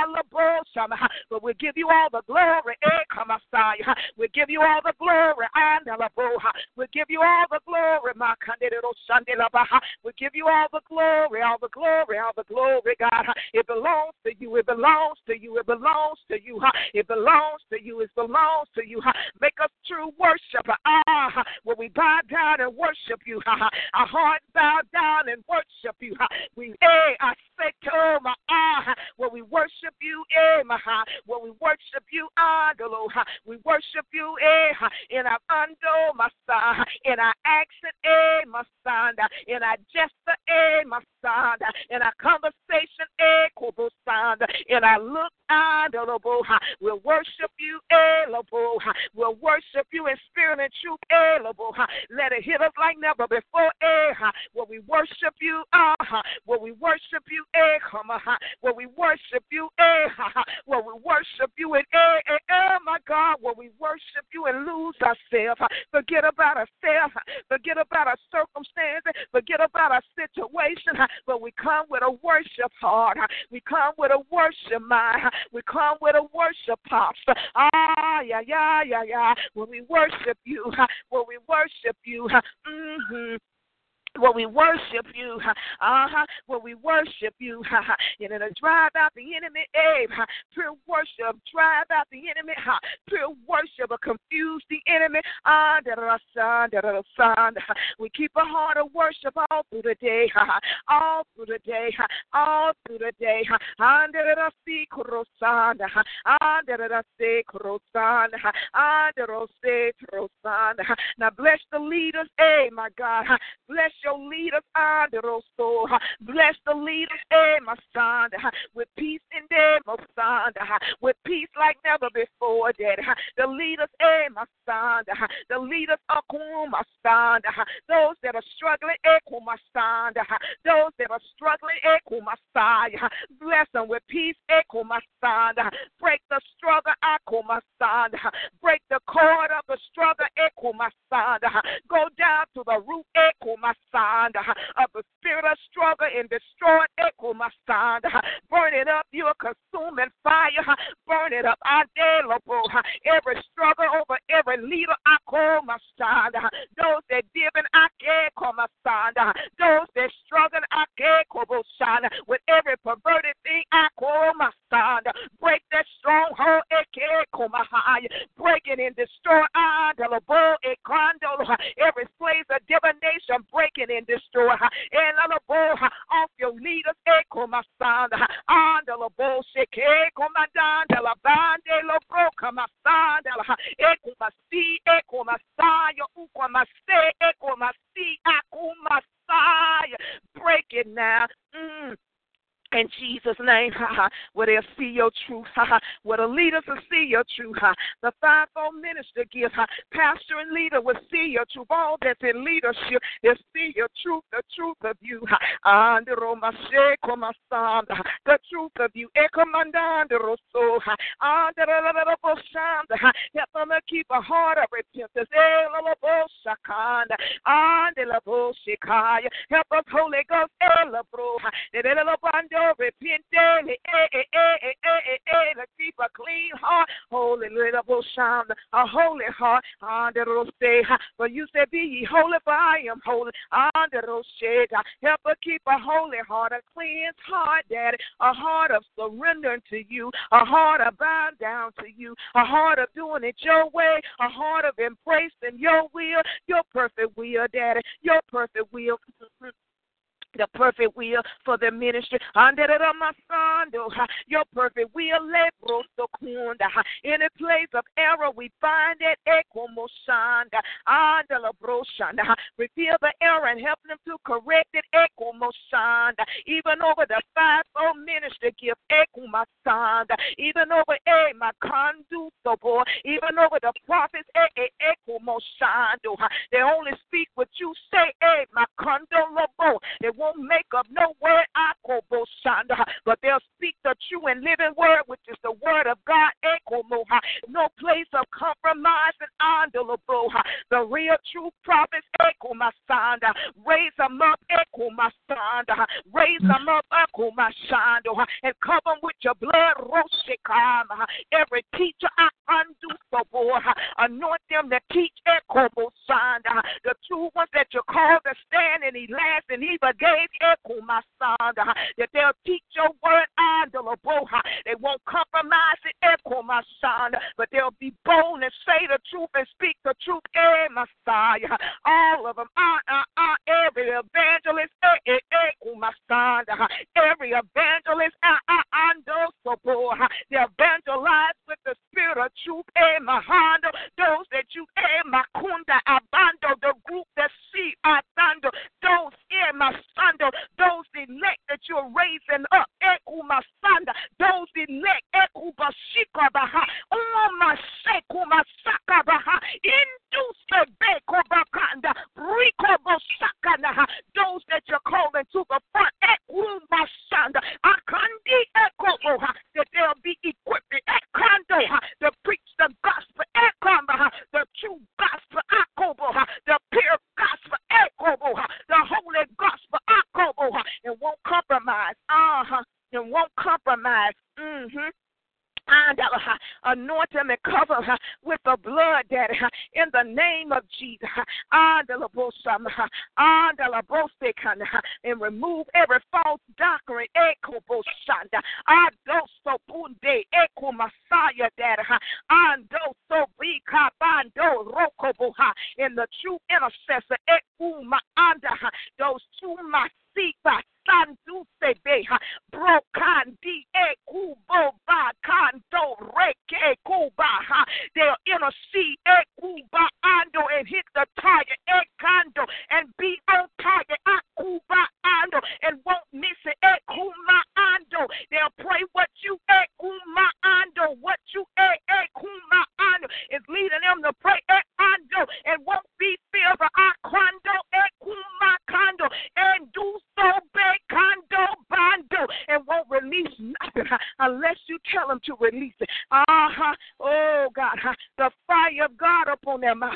but we'll give you all the glory. Eh, we'll give you all the glory. We'll give you all the glory. We'll give you all the glory, all the glory, all the glory, God. It belongs to you. It belongs to you. It belongs to you. It belongs to you. It belongs to you. Make us true worship. Ah, when we bow down and worship you, our hearts bow down and worship you. We, eh, I say to my ah, when we worship you, eh, my when we worship you, ah, we worship you, eh, in our undo, my son, in our action, eh, my son, in our gesture, eh, my son, in our conversation, eh, in our look, we'll worship you, eh, we'll worship you in spirit and truth, eh, let it hit us like never before, eh, when we worship you, ah, when we worship you, eh, when we worship you, eh, when we worship you, and eh, my God, when we worship you and lose ourselves, forget about ourselves, forget about our circumstances, forget about our situation, but we come with a worship heart, we come with a worship mind, we come with a worship posture. Ah, yeah, yeah, yeah, yeah. When we worship you, when we worship you, mm-hmm when we worship you, uh-huh, when we worship you, and it'll drive out the enemy, eh, pure worship, drive out the enemy, ha. pure worship will confuse the enemy, ah, we keep a heart of worship all through the day, ha all through the day, ha all through the day, corosanda now bless the leaders, eh, my God, bless your leaders, Anderoso. Bless the leaders, my son, with peace in them, son, with peace like never before, Dad. The leaders, my son, the leaders, my son, those that are struggling, my son, those that are struggling, Ekum, my son, bless them with peace, my son, break the struggle, my son, break the cord of the struggle, my son, go down to the root, my son of the spirit of struggle and destroy it, son. Burn it up, you're consuming fire. Burn it up, available. Every struggle over every leader, I call my son. Those that giving, I can call my son. Those that struggling, I can call son. With every perverted thing, I call my son. Break that stronghold, eke call my break it and destroy I, the every slave of divination, breaking and destroy. Off your leaders, echo my son. Andala bullshit, comandante la bande lo broca my son. Echo my see, echo my sire, uko my stay, echo my see, ah, my. Break it now. In Jesus' name, where they'll see your truth, where the leaders will see your truth, the fivefold minister gives, pastor and leader will see your truth, all that's in leadership, they'll see your truth, the truth of you, and the truth of you, help them to keep a heart of repentance, help us, Holy Ghost, eh, let's keep a clean heart, holy little sound, a holy heart, but you said, Be ye holy, for I am holy, help us keep a holy heart, a clean heart, Daddy, a heart of surrendering to you, a heart of bowing down to you, a heart of doing it your way, a heart of embracing your will, your perfect will, Daddy, your perfect will the perfect will for the ministry. Under the your perfect will. In a place of error, we find it. Ekomoshanda, Under. Reveal the error and help them to correct it. Even over the fivefold ministry gift. Even over a my conducible. Even over the prophets. Eh, eh, they only speak what you say. My condolable. They won't won't make up no word, but they'll speak the true and living word, which is the word of God. No place of compromise and andalabo. The real true prophets, Echo Masanda, raise them up, Echo Masanda, raise them up, ah, Echo Masando, and cover them with your blood, Roshikam. Every teacher, I undo so boy, anoint them to teach Echo Masanda, the true ones that you call to stand and he last and he gave Echo Masanda, that they'll teach your word, Andalabo. They won't compromise it, Masanda, but they'll be bold and say the truth and speak the truth, eh, Messiah. All of them, uh, uh, uh, every evangelist, eh, eh, eh, Messiah. Every evangelist, uh, uh, uh, they evangelize with the spirit of truth, eh, Mahando. Those that you, eh, Makunda, Abando, the group that see, Atando, those, eh, Masando, those elect that you're raising up, eh, Masanda, those elect, eh, Kubashika, Baha, Oh, Masaka, Baha, induce Beko, Bakanda, Bosakana, those that you're calling to the front, eh, Masanda, Akandi, Eko, that they'll be equipped, Ekando, to preach the gospel, Ekamba, the true gospel, Akobo, the pure gospel, Ekobo, the holy gospel, Akobo, and won't compromise. Uh huh. And won't compromise. Mm-hmm and uh, anoint them and cover her with the blood, Daddy, in the name of Jesus. And remove every false doctrine. In the true intercessor, those two my seek by Sanduce Beha, Brokandi Ekubo Bakando Reke Kuba. They'll intercede Ekuba Ando and hit the target Ekando and be on target Akuba Ando and won't miss it Ekuma Ando. They'll pray what you Ekuma Ando, what you Ekuma Ando is leading them to pray Ando and won't be filled for Akwando Ekuma Kando and do so big condo bando and won't release nothing unless you tell them to release it. Uh-huh. Oh God. The fire of God upon their mouth.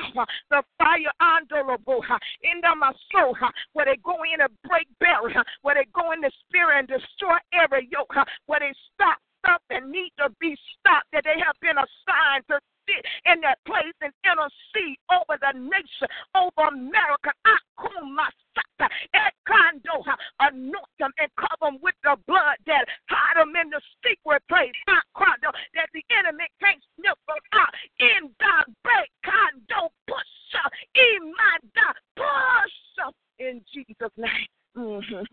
The fire andolabo in my soul where they go in and break barrier, where they go in the spirit and destroy every yoke, where they stop stuff that need to be stopped, that they have been assigned to sit in that place and intercede over the nation, over America. Anoint them and cover them with the blood that hide them in the secret place. That the enemy can't sniff them out. In the break, condo, push up. In my push up. In Jesus' name. Mm-hmm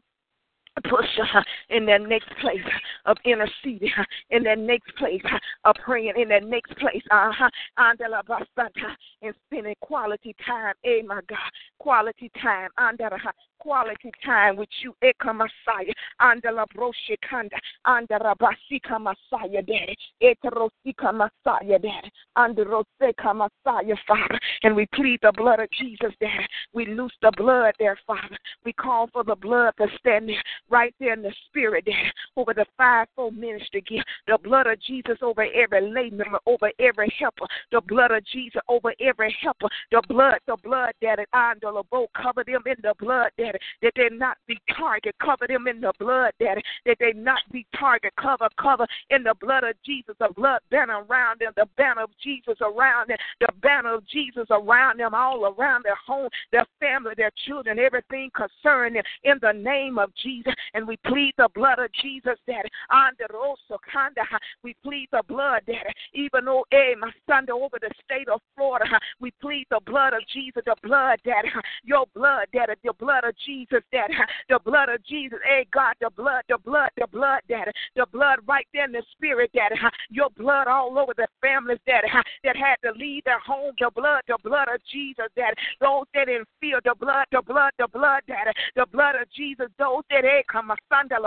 push uh, in that next place of interceding, in that next place of praying, in that next place, uh-huh, and spending quality time, eh, my God, quality time, and quality time with you, Eka Messiah, Andala Broshikanda, Andara Basika Messiah, Daddy, Eterosika Messiah, Daddy, Androseka Messiah, Father, and we plead the blood of Jesus, there. We loose the blood there, Father. We call for the blood to stand there, right there in the spirit, there, over the fivefold ministry gift, the blood of Jesus over every lay member, over every helper, the blood of Jesus over every helper, the blood, the blood, Daddy, the Bo, cover them in the blood. Daddy, that they not be target. Cover them in the blood, Daddy, that they not be target. Cover, cover in the blood of Jesus, the blood banner around them, the banner of Jesus around them, the banner of Jesus around them, all around their home, their family, their children, everything concerning them in the name of Jesus. And we plead the blood of Jesus, Daddy. We plead the blood, Daddy. Even though, eh, my son, over the state of Florida, we plead the blood of Jesus, the blood, Daddy. Your blood, Daddy, the blood of Jesus, Daddy. The blood of Jesus. Hey, God, the blood, the blood, the blood, Daddy. The blood right there in the spirit, Daddy. Your blood all over the families, Daddy, that had to leave their home. The blood, the blood of Jesus, Daddy. Those that didn't feel the blood, the blood, the blood, Daddy. The blood of Jesus. Those that hey, come, my son, the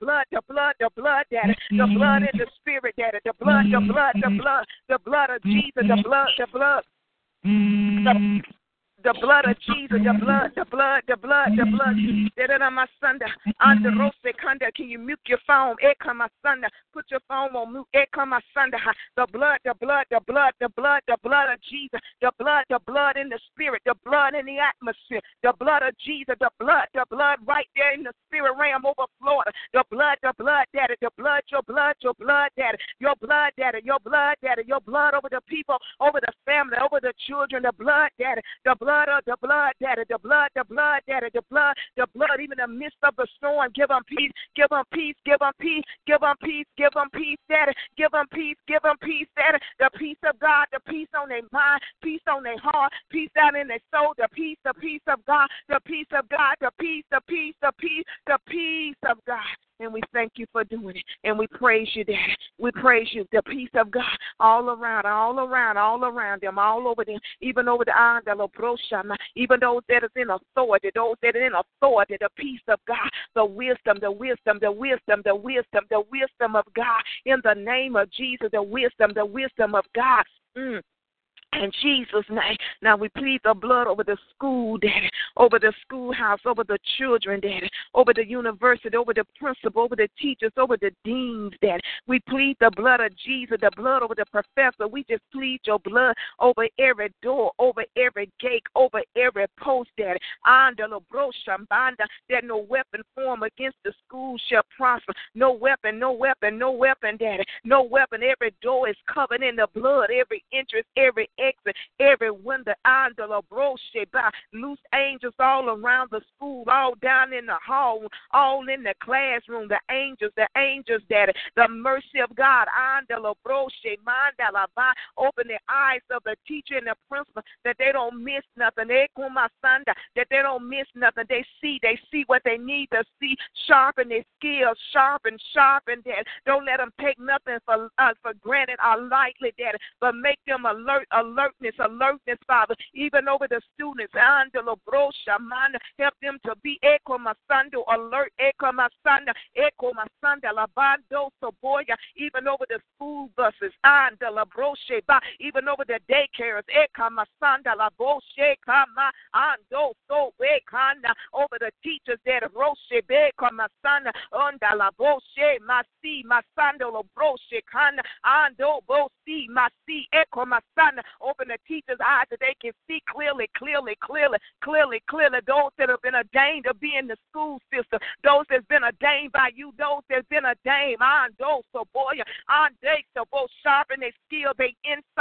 blood, the blood, the blood, Daddy. The blood in the spirit, Daddy. The blood, the blood, the blood, the blood of Jesus. The blood, the blood. The the blood of Jesus, the blood, the blood, the blood, the blood. My Sunday, Can you mute your phone? Sunday, put your phone on mute. Sunday, the blood, the blood, the blood, the blood, the blood of Jesus, the blood, the blood in the spirit, the blood in the atmosphere, the blood of Jesus, the blood, the blood right there in the spirit realm over Florida, the blood, the blood, daddy, the blood, your blood, your blood, daddy, your blood, daddy, your blood, daddy, your blood over the people, over the family, over the children, the blood, daddy, the blood of the blood, daddy, the blood, the blood, daddy, the blood, the blood, even in the midst of the storm, give them peace, give them peace, give them peace, give them peace, give them peace, daddy, give them peace, give them peace, daddy, the peace of God, the peace on their mind, peace on their heart, peace down in their soul, the peace, the peace of God, the peace of God, the peace, the peace, the peace, the peace of God. And we thank you for doing it. And we praise you, Daddy. We praise you. The peace of God all around, all around, all around them, all over them, even over the Andalo Broshama, even those that is in authority, those that are in authority, the peace of God, the wisdom, the wisdom, the wisdom, the wisdom, the wisdom of God. In the name of Jesus, the wisdom, the wisdom of God. Mm. In Jesus' name. Now we plead the blood over the school, Daddy, over the schoolhouse, over the children, Daddy, over the university, over the principal, over the teachers, over the deans, Daddy. We plead the blood of Jesus, the blood over the professor. We just plead your blood over every door, over every gate, over every post, Daddy. That no weapon formed against the school shall prosper. No weapon, no weapon, no weapon, Daddy. No weapon. Every door is covered in the blood. Every entrance, every exit, every window, andala broche by loose angels all around the school, all down in the hall, all in the classroom, the angels, the angels that the mercy of God, andala broche, mandala by open the eyes of the teacher and the principal that they don't miss nothing. That they don't miss nothing. They see, they see what they need to see. Sharpen their skills, sharpen, sharpen that. Don't let them take nothing for uh, for granted or lightly, that, but make them alert, alert alertness, alertness, Father, even over the students. Help them to be echo masando, alert, echo masanda, echo masanda, labando, soboya, even over the school buses, andela broshe, ba, even over the daycares, echo masanda, la boshe, kama, ando, so, ekana, over the teachers that roshe, beko masanda, onda la boshe, masi, masando, lo broshe, kana, ando, bosi, masi, echo masanda, Open the teacher's eyes that they can see clearly, clearly, clearly, clearly, clearly. Those that have been ordained to be in the school system, those that's been ordained by you, those that's been ordained, on those so boy, on they so both sharpen their skill, their insight,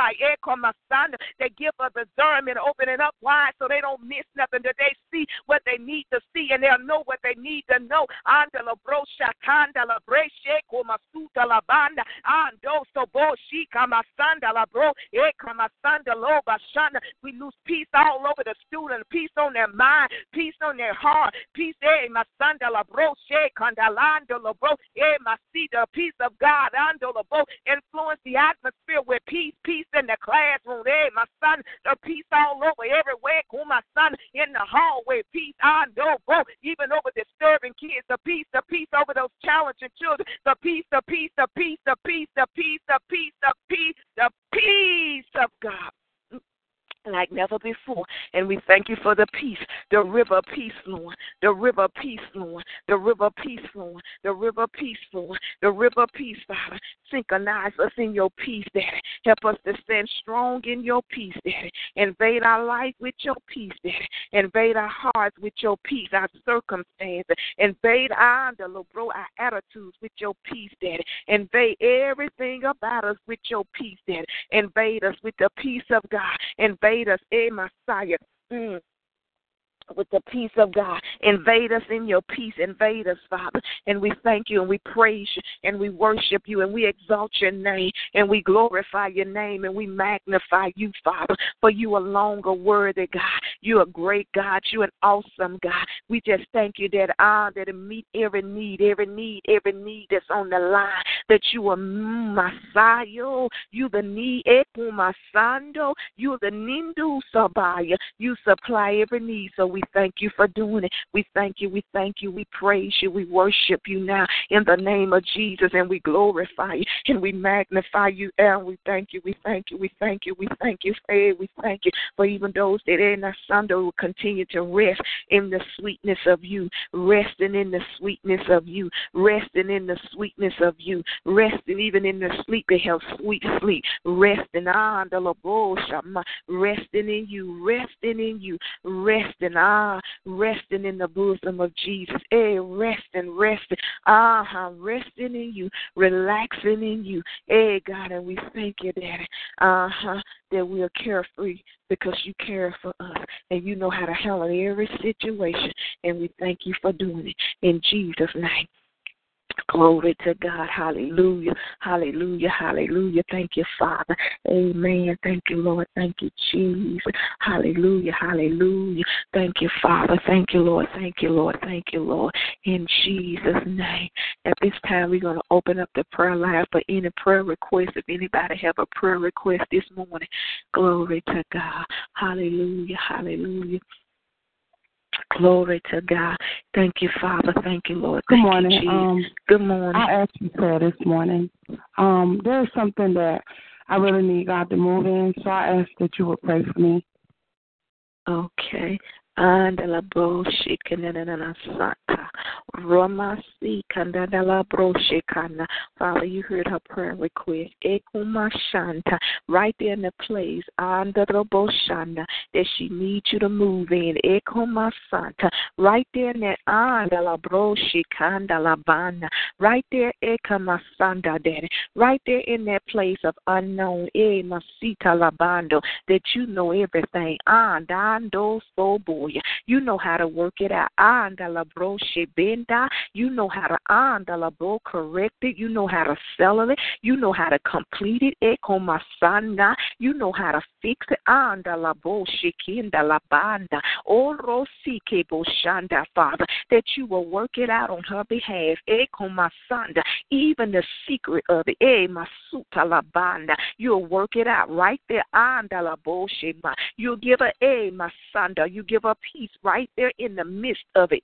they give us a discernment, open it up wide so they don't miss nothing, that they see what they need to see and they'll know what they need to know. Andala brosha kandala breshe komasuta la banda, ando so bo shika masanda la bro, e we lose peace all over the student, peace on their mind, peace on their heart, peace, eh, my son, de la bro, she, condalando, la bro, eh, my see the peace of God under the boat influence the atmosphere with peace, peace in the classroom. Hey, my son, the peace all over everywhere. Cool, my son, in the hallway, peace under boat, even over disturbing kids. The peace, the peace over those challenging children. The peace, the peace, the peace, the peace, the peace, the peace, the peace, the peace of God like never before. And we thank you for the peace, the river peace, Lord, the river peace, Lord, the river peace, Lord, the river peace, Lord, the river peace, Father. Synchronize us in your peace, Daddy. Help us to stand strong in your peace, Daddy. Invade our life with your peace, Daddy. Invade our hearts with your peace, our circumstances. Invade our, bro, our attitudes with your peace, Daddy. Invade everything about us with your peace, Daddy. Invade us with the peace of God. Invade invade us, eh, Messiah. Mm with the peace of God. Invade us in your peace. Invade us, Father. And we thank you and we praise you and we worship you and we exalt your name and we glorify your name and we magnify you, Father. For you alone are worthy, God. You're a great God. You're an awesome God. We just thank you that ah that it meet every need, every need, every need that's on the line. That you are Messiah. You the need Masando. You the Nindu Sabaya. You supply every need. So we thank you for doing it. We thank you. We thank you. We praise you. We worship you now in the name of Jesus and we glorify you and we magnify you. And we thank you. We thank you. We thank you. We thank you. Hey, we thank you for even those that are not Sunday will continue to rest in the sweetness of you, resting in the sweetness of you, resting in the sweetness of you, resting even in the sleep. They have sweet sleep, resting on the oh, resting in you, resting in you, resting ah, resting in the bosom of Jesus. Hey, resting, resting, ah, resting in you, relaxing in you. Hey, God, and we thank you, Daddy. Uh huh. That we are carefree because you care for us and you know how to handle every situation. And we thank you for doing it in Jesus' name. Glory to God. Hallelujah. Hallelujah. Hallelujah. Thank you, Father. Amen. Thank you, Lord. Thank you, Jesus. Hallelujah. Hallelujah. Thank you, Father. Thank you, Lord. Thank you, Lord. Thank you, Lord. In Jesus' name. At this time, we're going to open up the prayer line for any prayer request. If anybody have a prayer request this morning, glory to God. Hallelujah. Hallelujah. Glory to God. Thank you, Father. Thank you, Lord. Good morning. You, um, Good morning. I asked you prayer this morning. Um, there's something that I really need God to move in, so I ask that you would pray for me. Okay. Andala broshi kanana sata. Roma si kandala broshi kana. Father, you heard her prayer request. Ekuma shanta. Right there in the place. Andala boshanda. That she needs you to move in. Ekuma santa. Right there in that andala broshi kandala bana. Right there, ekama sanda daddy. Right there in that place of unknown. E masita labando. That you know everything. Andando oh, so boy. You know how to work it out. You know how to correct it. You know how to sell it. You know how to complete it. Eh, Masana. You know how to fix it. Oh, Boshanda, Father, that you will work it out on her behalf. Eh, masanda. Even the secret of it. Eh. You'll work it out right there. You'll give her eh, a masanda. You give her peace right there in the midst of it.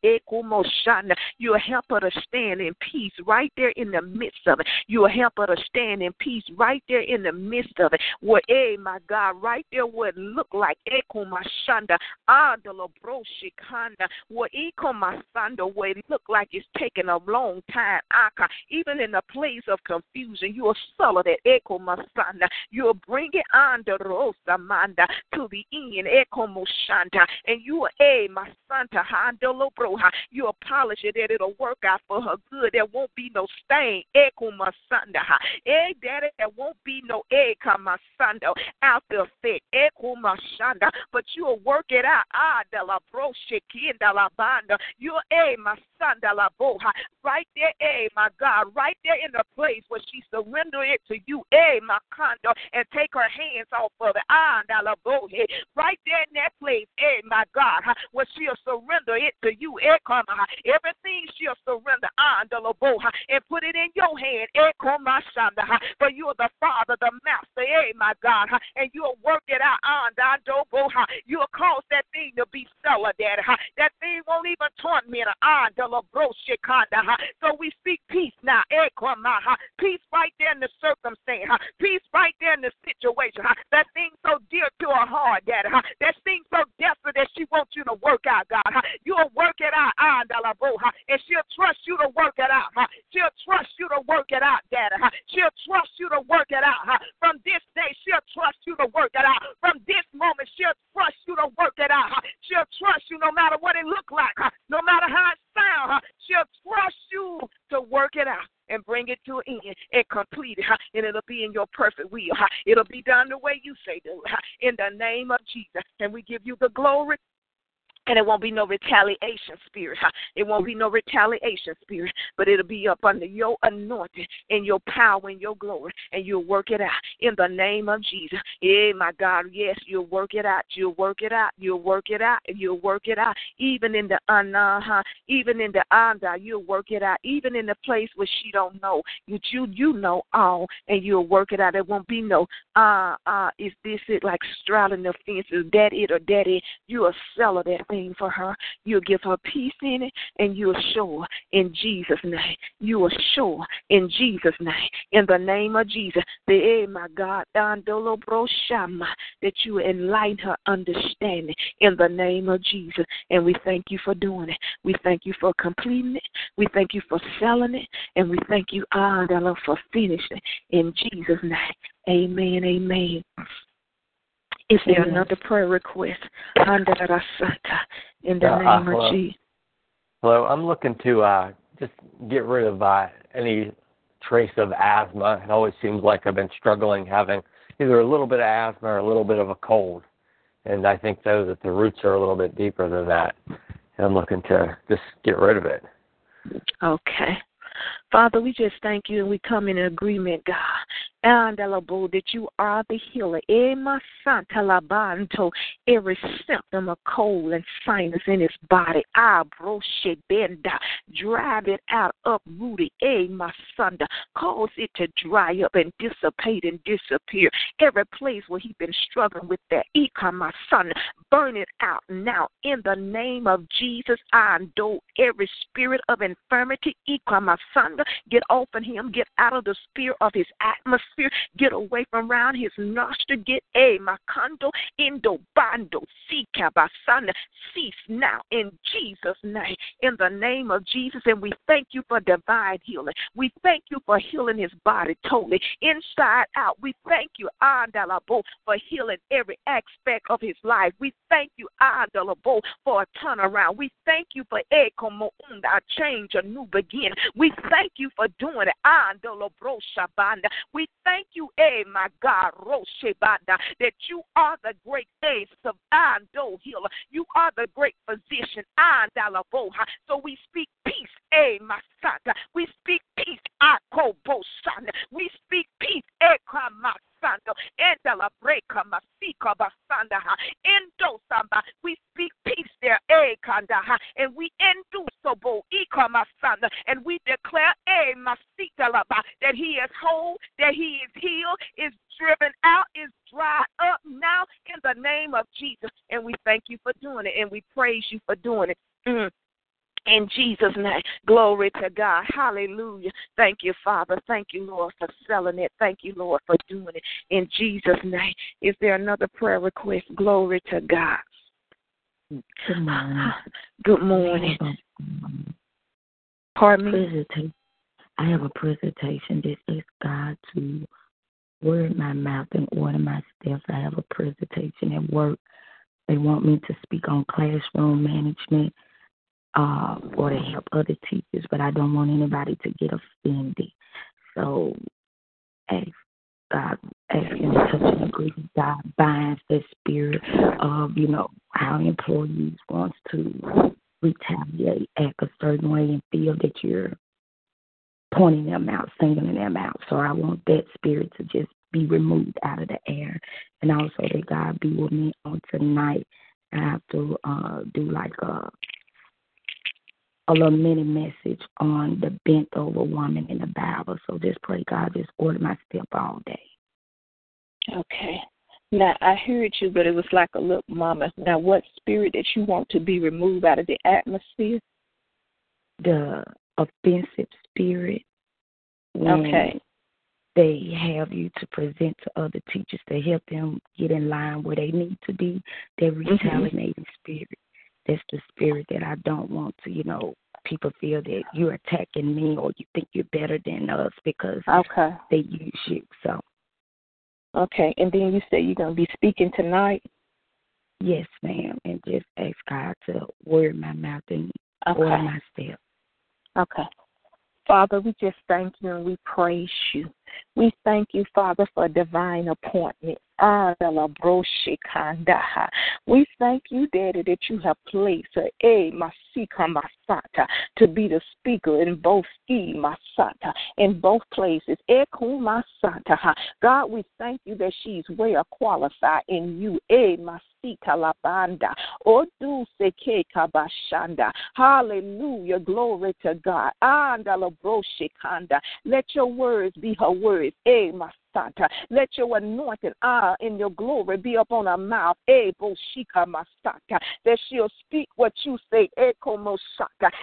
You'll help her to stand in peace right there in the midst of it. You'll help her to stand in peace right there in the midst of it. Where, eh, hey, my God, right there it look like Ekomashanda, Adalabroshikanda, ah, where Ekomasanda, where it look like it's taking a long time. Ah, Aka, even in the place of confusion, you'll settle that Ekomasanda. You'll bring it the Rosamanda to the end, Ekomoshanda, and you eh, my Santa, Handolo Broha, you'll polish it that it'll work out for her good. There won't be no stain, Ekomashanda, eh, daddy, there won't be no Ekamasanda out the effect, Ekomashanda, but you'll work it out. Ah, de la Broshikinda la Banda, you'll, eh, my right there, eh, my God, right there in the place where she surrender it to you, eh, my condo, and take her hands off of it, right there in that place, eh, my God, where she'll surrender it to you, eh, everything she'll surrender and put it in your hand, eh, for you're the Father, the Master, eh, my God, and you'll work it out. You'll cause that thing to be Daddy. That thing won't even torment her. So we speak peace now, peace right there in the circumstance, peace right there in the situation. That thing so dear to her heart, Daddy. That thing so desperate that she wants you to work out, God. You'll work it out, ah, and she'll trust you to work it out. She'll trust you to work it out, Daddy. She'll trust you to work it out. From this day, she'll trust you to work it out. From this moment, she'll trust you to work it out. She'll trust you no matter what it look like, no matter how it sounds. She'll trust you to work it out and bring it to an end and complete it. And it'll be in your perfect will. It'll be done the way you say do in the name of Jesus. And we give you the glory and it won't be no retaliation spirit. It won't be no retaliation spirit, but it'll be up under your anointing and your power and your glory, and you'll work it out in the name of Jesus. Yeah, my God, yes, you'll work it out. You'll work it out. You'll work it out. You'll work it out. Even in the uh, even in the anda, you'll work it out. Even in the place where she don't know, you you you know all, and you'll work it out. There won't be no uh uh. Is this it like straddling the fence? Is that it or that it? You a settle that thing name for her. You'll give her peace in it, and you'll show in Jesus' name. You will show in Jesus' name. In the name of Jesus, the eh, my God, that you enlighten her understanding in the name of Jesus. And we thank you for doing it. We thank you for completing it. We thank you for selling it. And we thank you, Adela, for finishing it. In Jesus' name. Amen. Amen. Is there another prayer request? In the uh, name of Jesus. Hello, I'm looking to uh, just get rid of uh, any trace of asthma. It always seems like I've been struggling having either a little bit of asthma or a little bit of a cold. And I think though that the roots are a little bit deeper than that. And I'm looking to just get rid of it. Okay. Father, we just thank you and we come in agreement, God. That you are the healer. Every symptom of cold and sinus in his body. Ah, Benda. Drive it out, uproot it. My son. Cause it to dry up and dissipate and disappear. Every place where he's been struggling with that. My son. Burn it out now in the name of Jesus. I do every spirit of infirmity. My son Get off of him. Get out of the sphere of his atmosphere. Get away from around his nostril. Get eh, a macondo indo bando sika basana. Cease now in Jesus' name. In the name of Jesus. And we thank you for divine healing. We thank you for healing his body totally, inside out. We thank you, Andalabo, for healing every aspect of his life. We thank you, Andalabo, for a turnaround. We thank you for eh, a change, a new beginning. We thank you for doing it. Andalabo Shabanda. We thank you, eh, my God, that you are the great ace of Ando. You are the great physician. Andalavoha. So we speak peace, eh, son. We speak peace, Akobo sana, We speak peace, eh, my Sando, Endala Breaka Masika Basanda, Endo Samba. We speak peace there, E Kandaha, and we Sobo. Ika Masanda, and we declare Masika Laba that he is whole, that he is healed, is driven out, is dry up now in the name of Jesus. And we thank you for doing it, and we praise you for doing it. Mm. In Jesus' name, glory to God. Hallelujah. Thank you, Father. Thank you, Lord, for selling it. Thank you, Lord, for doing it. In Jesus' name. Is there another prayer request? Glory to God. Good morning. Good morning. Pardon me? I have a presentation that asks God to word my mouth and order my steps. I have a presentation at work. They want me to speak on classroom management uh, or to help other teachers, but I don't want anybody to get offended. So ask God, asking to touch God binds the spirit of, you know, how employees wants to retaliate, act a certain way and feel that you're pointing them out, singling them out. So I want that spirit to just be removed out of the air. And also that God be with me on tonight. I have to uh, do like a a little mini message on the bent over woman in the Bible. So just pray God just order my step all day. Okay. Now I heard you, but it was like a little mama. Now what spirit that you want to be removed out of the atmosphere? The offensive spirit. okay. They have you to present to other teachers to help them get in line where they need to be. That mm-hmm. retaliating mm-hmm. spirit that's the spirit that I don't want to, you know, people feel that you're attacking me or you think you're better than us because okay. they use you. So Okay. And then you say you're gonna be speaking tonight? Yes, ma'am. And just ask God to word my mouth and okay. order my steps. Okay. Father, we just thank you and we praise you. We thank you, Father, for divine appointment. We thank you, Daddy, that you have placed a eh, masika masata, to be the speaker in both masata, in both places. God, we thank you that she's well qualified in you. Eh, e kabashanda. Hallelujah. Glory to God. Let your words be her words. Masata. Let your anointing ah, in your glory be upon her mouth. Eh, that she'll speak what you say. Eh,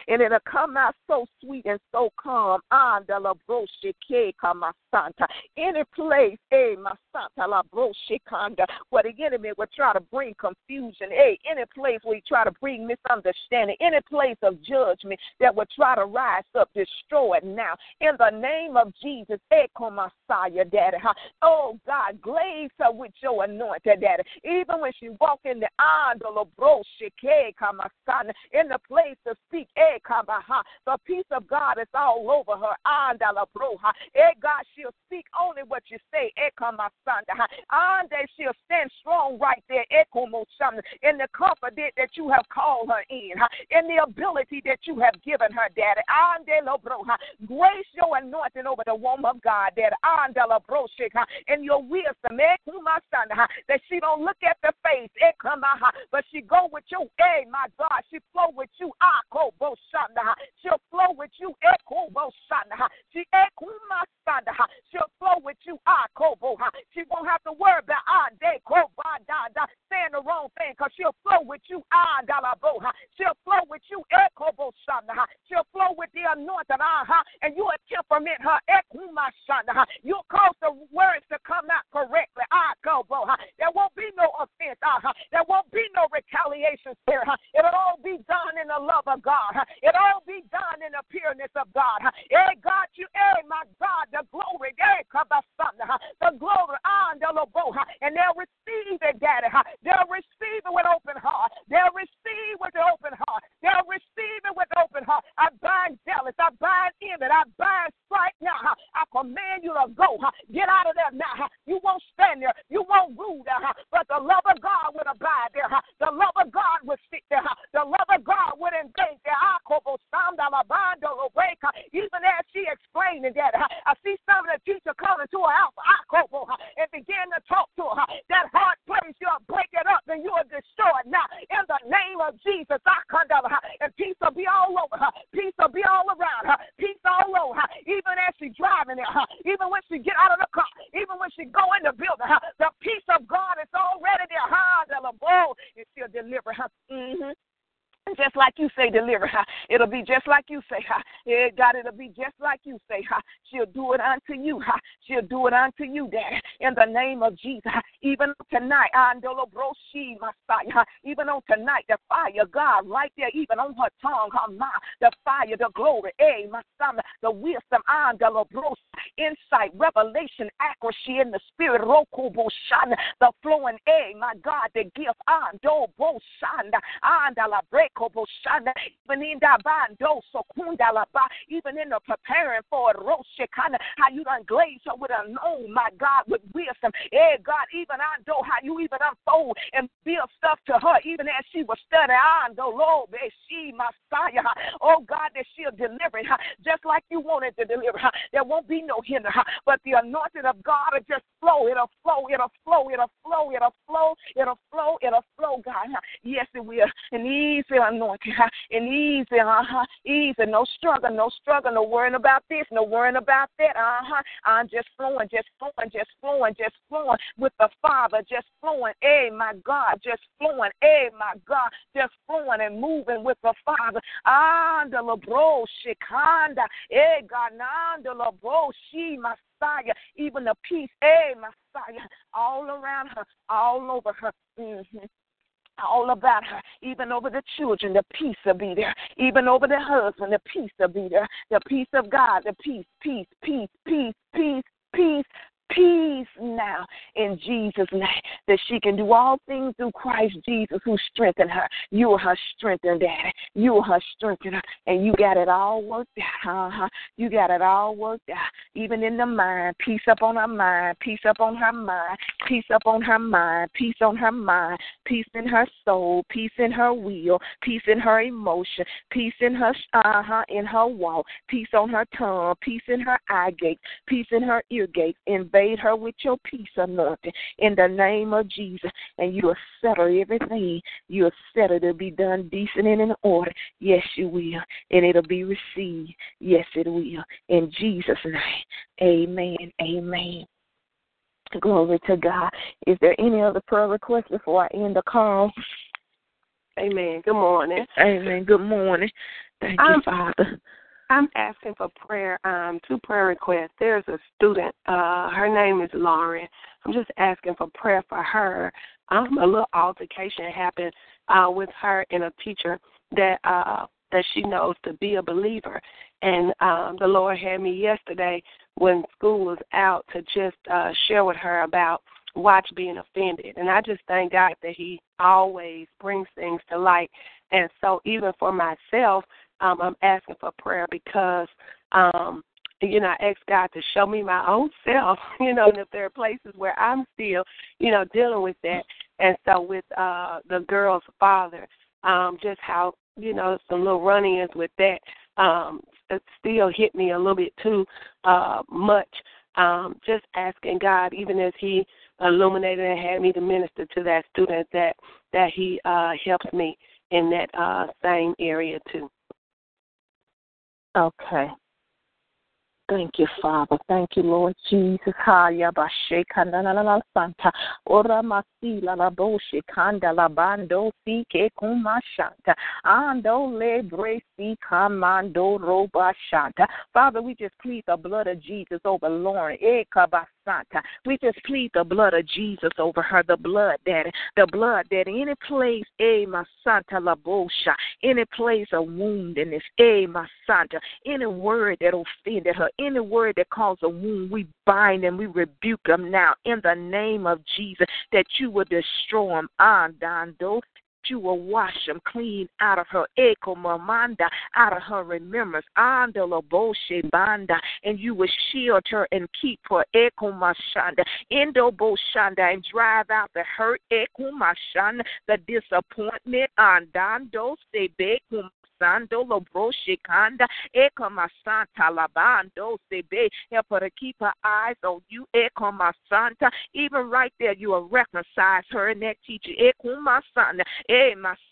and it'll come out so sweet and so calm. Ah, de la broshika, masanta. Any place, eh, masanta la broshikanda, where the enemy will try to bring confusion. Eh, any place where he try to bring misunderstanding. Any place of judgment that will try to rise up, destroy it now. In the name of Jesus, eh, Messiah, Daddy. Oh God, glaze her with your anointing, Daddy. Even when she walk in the son in the place to speak, eh, the peace of God is all over her. Eh, God, she'll speak only what you say. Eh, and she'll stand strong right there eh, in the confidence that you have called her in, in the ability that you have given her, Daddy. Grace your anointing over the woman of God, Daddy in your wisdom, eh, that she don't look at the face, eh, but she go with you, eh, my God, she flow with you, ah, she'll flow with you, she she'll flow with you, ah, she won't have to worry about ah, saying the wrong thing, because she'll flow with you, ah, she'll flow with you, she'll flow with the anointing, ah, and you will temperament her, you'll cause the words to come out correctly. I go, Boha. There won't be no offense. Uh-huh. There won't be no retaliation spirit. It'll all be done in the love of God. It'll all be done in the pureness of God. Hey, God, you, hey, my God, the glory, hey, the glory, and the and they'll receive it, Daddy. They'll receive it with open heart. They'll receive with open heart. They'll receive it with open heart. I bind jealous. I bind envy. I bind strife now. I command you to go. Get out of there now. You won't stand there. You won't rule there. But the love of God would abide there. The love of God would sit there. The love of God would invade there. Ah, even as she explained that, I see some of the teacher coming to her house ah, and begin to talk to her. That hard place, you'll break it up and you'll destroy it now. In the name of Jesus, I come down and peace will be all over her. Peace will be all around her. Peace all over her. Even as she's driving there, even when she get out of the car, even when she go in the building, the peace of God is already there. And she'll deliver her. Mm-hmm just like you say, deliver. her. It'll be just like you say. Yeah, God, it'll be just like you say. She'll do it unto you. She'll do it unto you, Dad. In the name of Jesus. Even tonight, and the Lobroshi, my fire, even on tonight, the fire, God, right there, even on her tongue, her mouth, the fire, the glory, eh, my son, the wisdom, insight, revelation, accuracy in the spirit, Roko Boshan, the flowing, eh, my God, the gift, ando, andala, break, even in the even in the preparing for it, how you done glaze her with a know, my God, with wisdom. Eh, God, even I know how you even unfold and build stuff to her, even as she was studying. I know, Lord, she, Messiah. Oh, God, that she'll deliver just like you wanted to deliver her. There won't be no hinder, but the anointing of God will just flow. It'll flow, it'll flow, it'll flow, it'll flow, it'll flow, it'll flow, God. Yes, it will. And easy anointing, and easy, uh huh, easy. No struggle, no struggle, no worrying about this, no worrying about that, uh huh. I'm just flowing, just flowing, just flowing, just flowing with the Father, just flowing. Hey, my God, just flowing. Hey, my God, just flowing and moving with the Father. Anda la bro shikanda. Hey, God, nanda la bro she Messiah. Even the peace, hey, Messiah, all around her, all over her. Mm-hmm all about her, even over the children, the peace will be there, even over the husband, the peace will be there, the peace of God, the peace, peace, peace, peace, peace, peace, peace now in Jesus' name. that she can do all things through Christ Jesus who strengthened her. You are her strengthened daddy. You are her strengthener. And you got it all worked out. Uh-huh. You got it all worked out. Even in the mind. Peace up on her mind. Peace up on her mind. Peace up on her mind. Peace on her mind. Peace in her soul. Peace in her will. Peace in her emotion. Peace in her uh huh in her walk. Peace on her tongue. Peace in her eye gate. Peace in her ear gate. Invade her with your peace anointing in the name of Jesus. And you will settle everything. You will settle to be done decent and in order. Yes, you will. And it'll be received. Yes, it will. In Jesus' name. Amen. Amen. Glory to God. Is there any other prayer request before I end the call? Amen. Good morning. Amen. Good morning. Thank you, Um, Father. I'm asking for prayer, um, two prayer requests. There's a student, uh, her name is Lauren. I'm just asking for prayer for her. Um, a little altercation happened uh with her and a teacher that uh that she knows to be a believer. And um the Lord had me yesterday when school was out to just uh share with her about watch being offended. And I just thank God that He always brings things to light. And so even for myself, um, I'm asking for prayer because um you know, I ask God to show me my own self, you know, and if there are places where I'm still, you know, dealing with that. And so with uh the girl's father, um, just how, you know, some little run ins with that, um, it still hit me a little bit too uh much. Um, just asking God, even as He illuminated and had me to minister to that student that that He uh helps me in that uh same area too. Okay. Thank you, Father. Thank you, Lord Jesus. Haya basheka na na na na santa. Ora masila la la boshe kanda la bando si ke kumashanta. Ando le bresi kamando roba shanta. Father, we just plead the blood of Jesus over Lauren. Eh, kabasanta. We just plead the blood of Jesus over her. The blood, Daddy. The blood that any place, eh, my santa la bosha. Any place of woundedness, eh, my santa. Any word that offended her any word that caused a wound, we bind and we rebuke them now in the name of Jesus that you will destroy them. Andando you will wash them clean out of her echo mamanda, out of her remembrance, andala boshe banda, and you will shield her and keep her echo mashanda, endo boshanda, and drive out the hurt echo mashanda, the disappointment, andando sebe Sando Lobro Santa Labando Sebe. Help her to keep her eyes on you, Ekoma Santa. Even right there, you will reconcile her and that teacher, Ekoma Santa,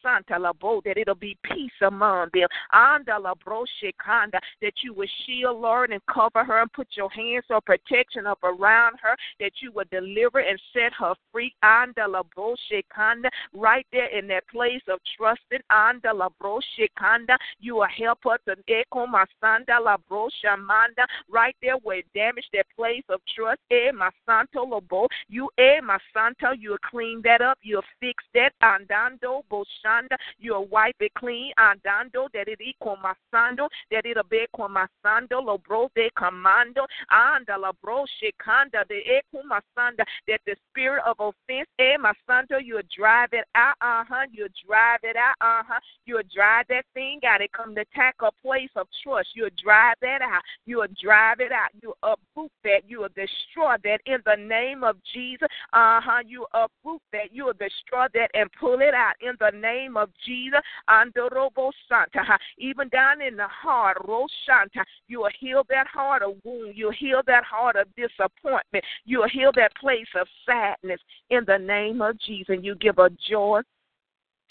Santa Labo, that it'll be peace among them. Anda Labro Shikanda, that you will shield, Lord, and cover her and put your hands of protection up around her, that you will deliver and set her free. Anda Labro Shikanda, right there in that place of trusting. Anda Labro Shikanda. You will help us to echo my sanda la brosha manda right there where it damaged that place of trust. Eh, my santo lobo. You eh my santo, you'll clean that up, you'll fix that. Andando boshanda, you'll wipe it clean. Andando that it equal my sando, that it'll be con my sando lobro de commando. Anda la broshe kanda de equal my sanda, that the spirit of offense, eh my santo, you'll drive it out, uh huh, you'll drive it out, uh huh, you'll drive that thing got it come to attack a place of trust. You'll drive that out. You'll drive it out. You'll uproot that. You'll destroy that in the name of Jesus. Uh huh. You uproot that. You'll destroy that and pull it out in the name of Jesus. Andorobo Santa. Even down in the heart, Roshanta, you'll heal that heart of wound. You'll heal that heart of disappointment. You'll heal that place of sadness in the name of Jesus. And you give a joy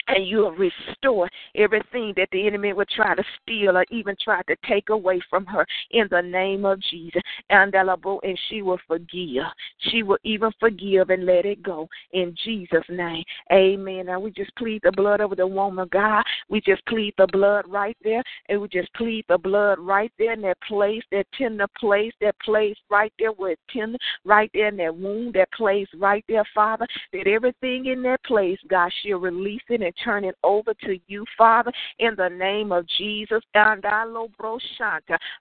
and you will restore everything that the enemy would try to steal or even try to take away from her in the name of Jesus. And and she will forgive. She will even forgive and let it go in Jesus' name. Amen. Now we just plead the blood over the woman God. We just plead the blood right there. And we just plead the blood right there in that place, that tender place, that place right there where tender, right there in that wound, that place right there, Father, that everything in that place, God, she'll release it and and turn it over to you, Father, in the name of Jesus. And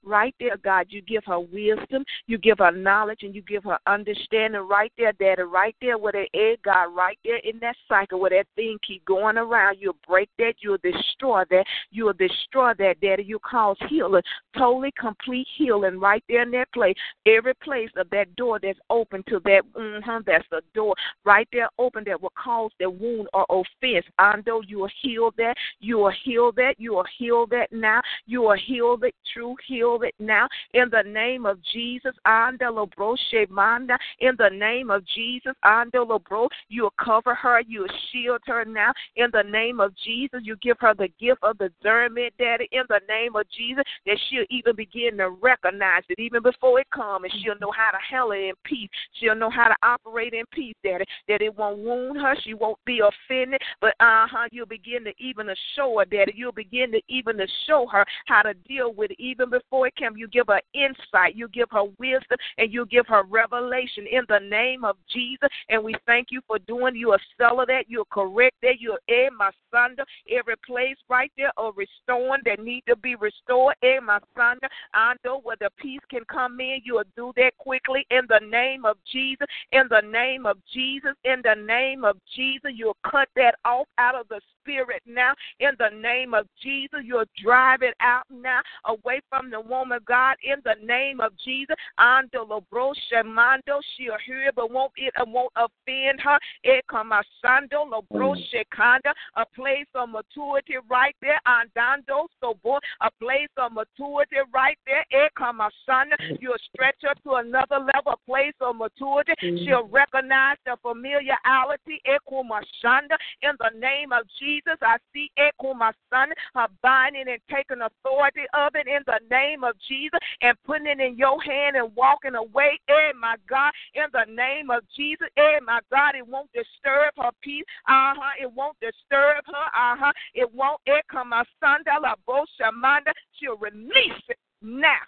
Right there, God, you give her wisdom, you give her knowledge, and you give her understanding right there, Daddy, right there with that egg, God, right there in that cycle where that thing keep going around. You'll break that, you'll destroy that, you'll destroy that, Daddy. You cause healing, totally complete healing right there in that place. Every place of that door that's open to that, mm-hmm, that's the door right there open that will cause the wound or offense. Ando, you will heal that, you will heal that, you will heal that now, you will heal it, true, heal it now. In the name of Jesus, Shemanda, in the name of Jesus, Andelo Bro, you cover her, you shield her now. In the name of Jesus, you give her the gift of discernment, Daddy, in the name of Jesus, that she'll even begin to recognize it even before it comes, and she'll know how to handle it in peace. She'll know how to operate in peace, Daddy, that it won't wound her, she won't be offended, but uh huh, you'll begin to even to show her, Daddy. You'll begin to even to show her how to deal with it even before it comes. You give her insight, you give her wisdom, and you give her revelation in the name of Jesus. And we thank you for doing. You are seller that, you're correct that, you're in my son, every place right there or restoring that need to be restored. In my son, I know where the peace can come in. You'll do that quickly in the name of Jesus. In the name of Jesus. In the name of Jesus. You'll cut that off out of the spirit now. In the name of Jesus. You'll drive it out now away from the woman God. In the name of Jesus. Ando lobro shemando. She'll hear but won't it won't offend her. Eh, Ekamasando lobro mm. shekanda. A place of maturity right there. Andando so boy. A place of maturity right there. Eh, Ekamasanda. Mm. You'll stretch her to another level, a place of maturity. Mm. She'll recognize the familiarity. Eh, Ekumashanda. In the name of Jesus, I see Ekumasanda her binding and taking authority of it in the name of Jesus and putting it in your hand and walking away. Eh, my God, in the name of Jesus. Eh, my God, it won't disturb her peace. Uh huh. It won't disturb her. Uh huh. It won't. Ekumasanda la boshamanda. She'll release it now.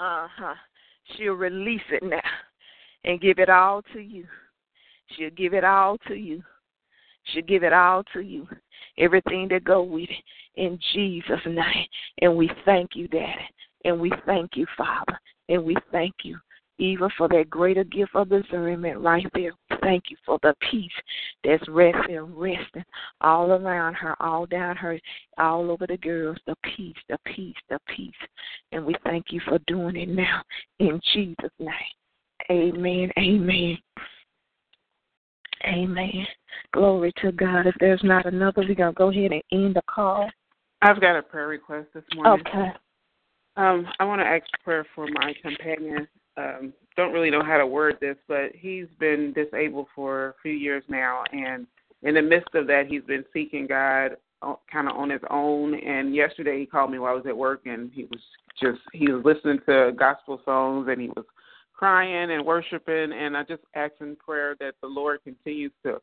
Uh huh. She'll release it now and give it all to you. She'll give it all to you. She'll give it all to you. Everything that go with it in Jesus' name. And we thank you, Daddy. And we thank you, Father. And we thank you even for that greater gift of discernment right there. Thank you for the peace that's resting, resting all around her, all down her, all over the girls. The peace, the peace, the peace. And we thank you for doing it now in Jesus' name. Amen. Amen. Amen. Glory to God. If there's not another, we're going to go ahead and end the call. I've got a prayer request this morning. Okay. Um, I want to ask prayer for my companion. Um, don't really know how to word this, but he's been disabled for a few years now, and in the midst of that, he's been seeking God kind of on his own. And yesterday, he called me while I was at work, and he was just he was listening to gospel songs, and he was crying and worshiping. And I just ask in prayer that the Lord continues to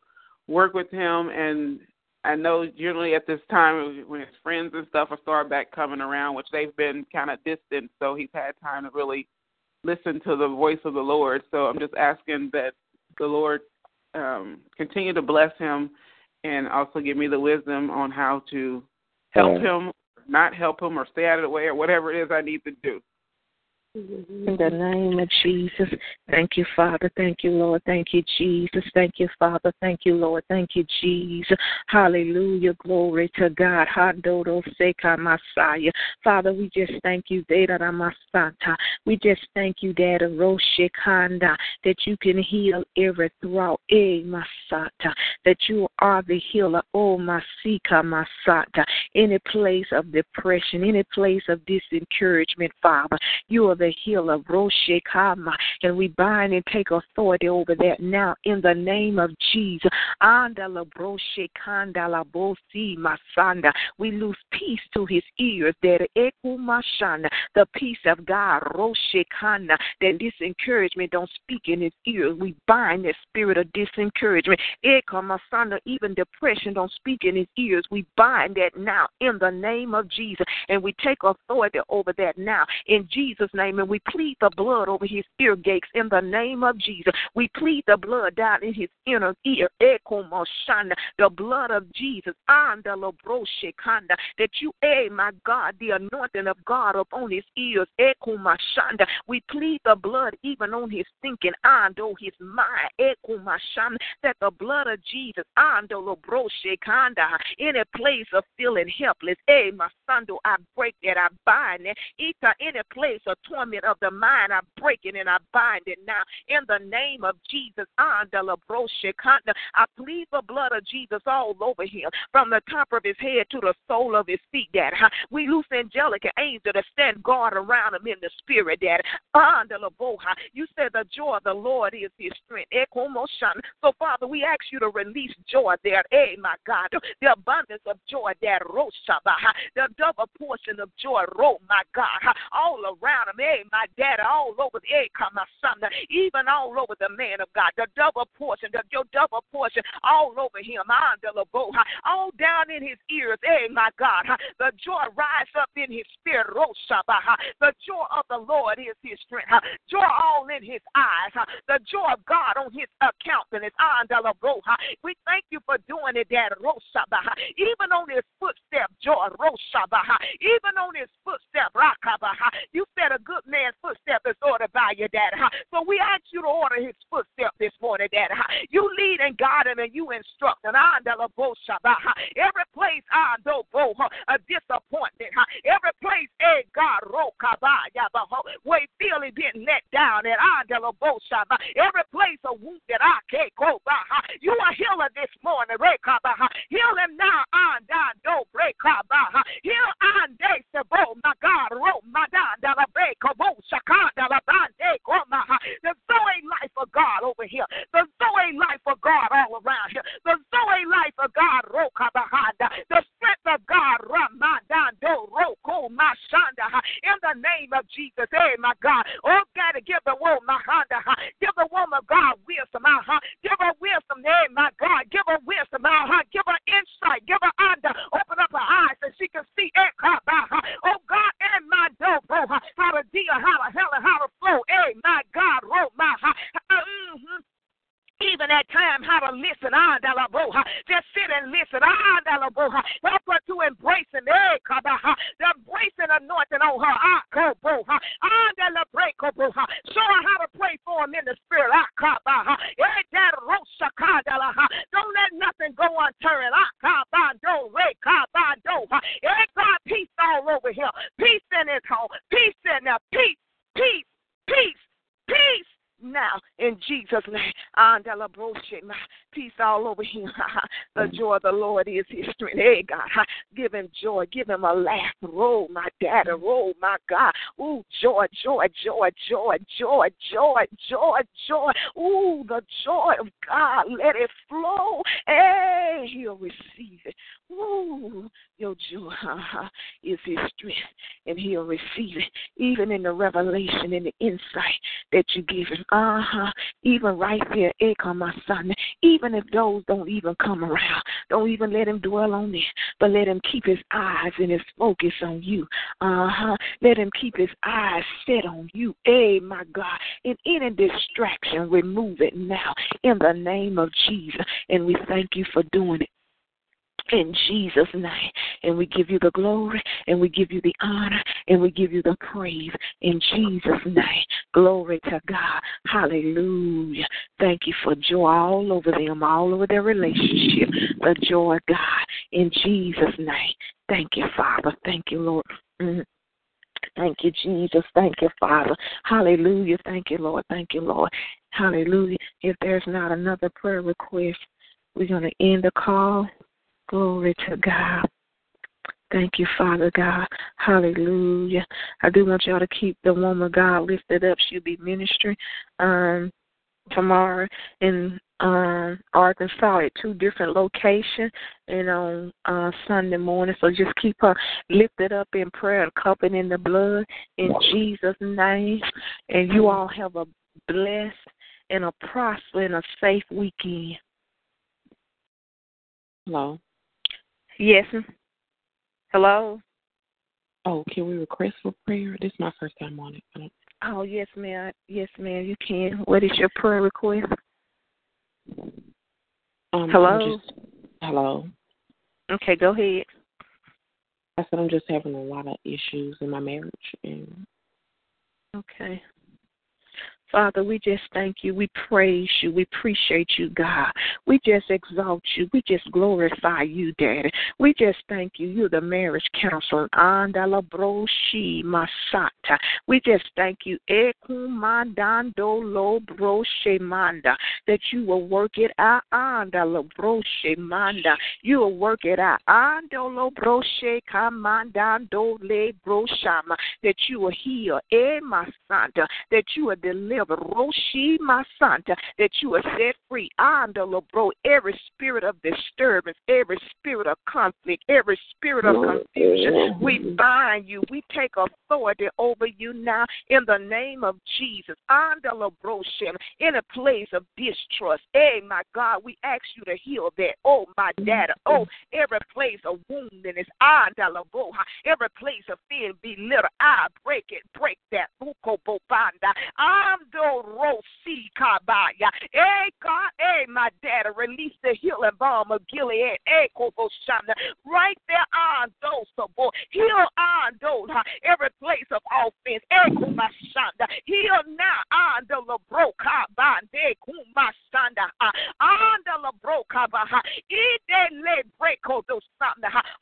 work with him and I know generally at this time when his friends and stuff are start back coming around, which they've been kind of distant, so he's had time to really listen to the voice of the Lord. So I'm just asking that the Lord um, continue to bless him and also give me the wisdom on how to help him, not help him, or stay out of the way, or whatever it is I need to do. In the name of Jesus, thank you, Father. Thank you, Lord. Thank you, Jesus. Thank you, Father. Thank you, Lord. Thank you, Jesus. Hallelujah. Glory to God. Hadodo Seka Messiah. Father, we just thank you, Dada. We just thank you, Dada Roshikanda, that you can heal every throat. Eh, Masata. That you are the healer. Oh, Masika Masata. Any place of depression, any place of disencouragement, Father. You are the healer, Roshekama, and we bind and take authority over that now in the name of Jesus. Andala Broshekandala Bosi Masanda. We lose peace to his ears, that Ekumashanda, the peace of God, Roshekana, that disencouragement don't speak in his ears. We bind that spirit of disencouragement. Ekamasanda, even depression don't speak in his ears. We bind that now in the name of Jesus, and we take authority over that now in Jesus' name name. And we plead the blood over his ear gates in the name of Jesus. We plead the blood down in his inner ear. The blood of Jesus. That you, eh, my God, the anointing of God upon his ears. We plead the blood even on his thinking. Ando his mind. That the blood of Jesus. Ando Any place of feeling helpless. Eh, my son, I break that. I bind it. Any place of torment of the mind. I break it and I bind it now. In the name of Jesus. I plead the blood of Jesus all over him, from the top of his head to the sole of his feet, Dad. We loose angelic angels to stand guard around him in the spirit, Dad. You said the joy of the Lord is his strength. Eh, so, Father, we ask you to release joy there. Hey, my God. The abundance of joy, Dad. The double portion of joy, my God. All around him. My dad, all over the, hey, my son. Even all over the man of God. The double portion, the, your double portion all over him. Ah, all down in his ears. Hey, my God. The joy rise up in his spirit. The joy of the Lord is his strength. Joy all in his eyes. The joy of God on his account, and countenance. Ah, we thank you for doing it, Dad. Even on his footstep, joy. Even on his footstep. You said a good man's footstep is ordered by your dad. So we ask you to order his footstep this morning, Dad. You lead and guide him and you instruct him. Ah, Every place I do a disappointment. Every place, eh, God, where he feel he been let down at ah, delabosha Every place a wound that I can't go by. You are healer this morning. Heal him now. Ah, I don't break our baha. Heal Ande Sebo, my God, Ro, Madan, Dalabe, Kobo, Shaka, Dalabande, Goma. The Zoe life of God over here. The Zoe life of God all around here. The Zoe life of God, Roka Bahanda. The strength of God, Ramadando, Roko, Mashanda. In the name of Jesus, hey, my God. Oh, God, give the woman, Mahanda. Give the woman, God, wisdom, uh-huh. Give her wisdom, hey, my God. Give her wisdom, uh-huh. Give her insight. Give her under. Open up her eyes so she can see. Oh, God, and my door, how to Hallelujah. Hallelujah. Hallelujah. Flow. Hey, my God. roll my. Uh, mm-hmm. Even at time how to listen. Ah, da boha. Just sit and listen. Ah, Della Boha. Help her to embrace him. Eh, the embracing anointing on her. Ah, Ah, Show her how to pray for him in the spirit. Ah, Eh, Don't let nothing go unturned. Ah, Eh, God, peace all over here. Peace in his home. Peace in there. Peace, peace, peace, peace now in Jesus' name. And a la broche, my peace all over him. the mm. joy of the Lord is his strength. Hey, God. Give him joy. Give him a laugh. Roll, my daddy. Roll, my God. Ooh, joy, joy, joy, joy, joy, joy, joy, joy. Ooh, the joy of God. Let it flow. Hey, he'll receive it. Ooh, your joy uh-huh, is his strength, and he'll receive it, even in the revelation and the insight that you give him. Uh huh. Even right there, echo my son. Even if those don't even come around, don't even let him dwell on it, but let him keep his eyes and his focus on you. Uh huh. Let him keep his eyes set on you. Hey, my God. In any distraction, remove it now in the name of Jesus. And we thank you for doing it in Jesus' name. And we give you the glory, and we give you the honor, and we give you the praise in Jesus' name. Glory to God. Hallelujah. Thank you for joy all over them, all over their relationship. The joy of God in Jesus' name. Thank you, Father. Thank you, Lord. Mm. Thank you, Jesus. Thank you, Father. Hallelujah. Thank you, Lord. Thank you, Lord. Hallelujah. If there's not another prayer request, we're going to end the call. Glory to God. Thank you, Father God. Hallelujah. I do want y'all to keep the woman God lifted up. She'll be ministering um, tomorrow in um, Arkansas at two different locations and on uh, Sunday morning. So just keep her lifted up in prayer and covered in the blood in Jesus' name. And you all have a blessed and a prosperous and a safe weekend. Hello. Yes. Hello. Oh, can we request for prayer? This is my first time on it. Oh, yes, ma'am. Yes, ma'am, you can. What is your prayer request? Um, Hello? Just, hello. Okay, go ahead. I said I'm just having a lot of issues in my marriage, and Okay. Father, we just thank you. We praise you. We appreciate you, God. We just exalt you. We just glorify you, Daddy. We just thank you. You're the marriage counselor. Andala broshi masata. We just thank you. Ekumandando lo broshe manda. That you will work it out. Andala broshe manda. You will work it out. Andolo broshe kamandando le broshama. That you will heal. Eh, e masanta. That you will deliver. Roshi Masanta, that you are set free. Andalo, bro, every spirit of disturbance, every spirit of conflict, every spirit of confusion, we bind you. We take authority over you now in the name of Jesus. Andalo, bro, Shem, in a place of distrust. Hey, my God, we ask you to heal that. Oh, my dad. Oh, every place of woundedness. Andalo, bro, every place of fear be little. I break it, break that. Buko, banda. Ando rosi kabaya. Hey God, hey my daddy, release the healing balm of Gilead. Hey Koboshana. Right there on those oh boy. Heal on those every place of offense. Hey Kumashanda. Heal now on the Labroka Bande Kumashanda. On the Labroka Baha. Ide le breako those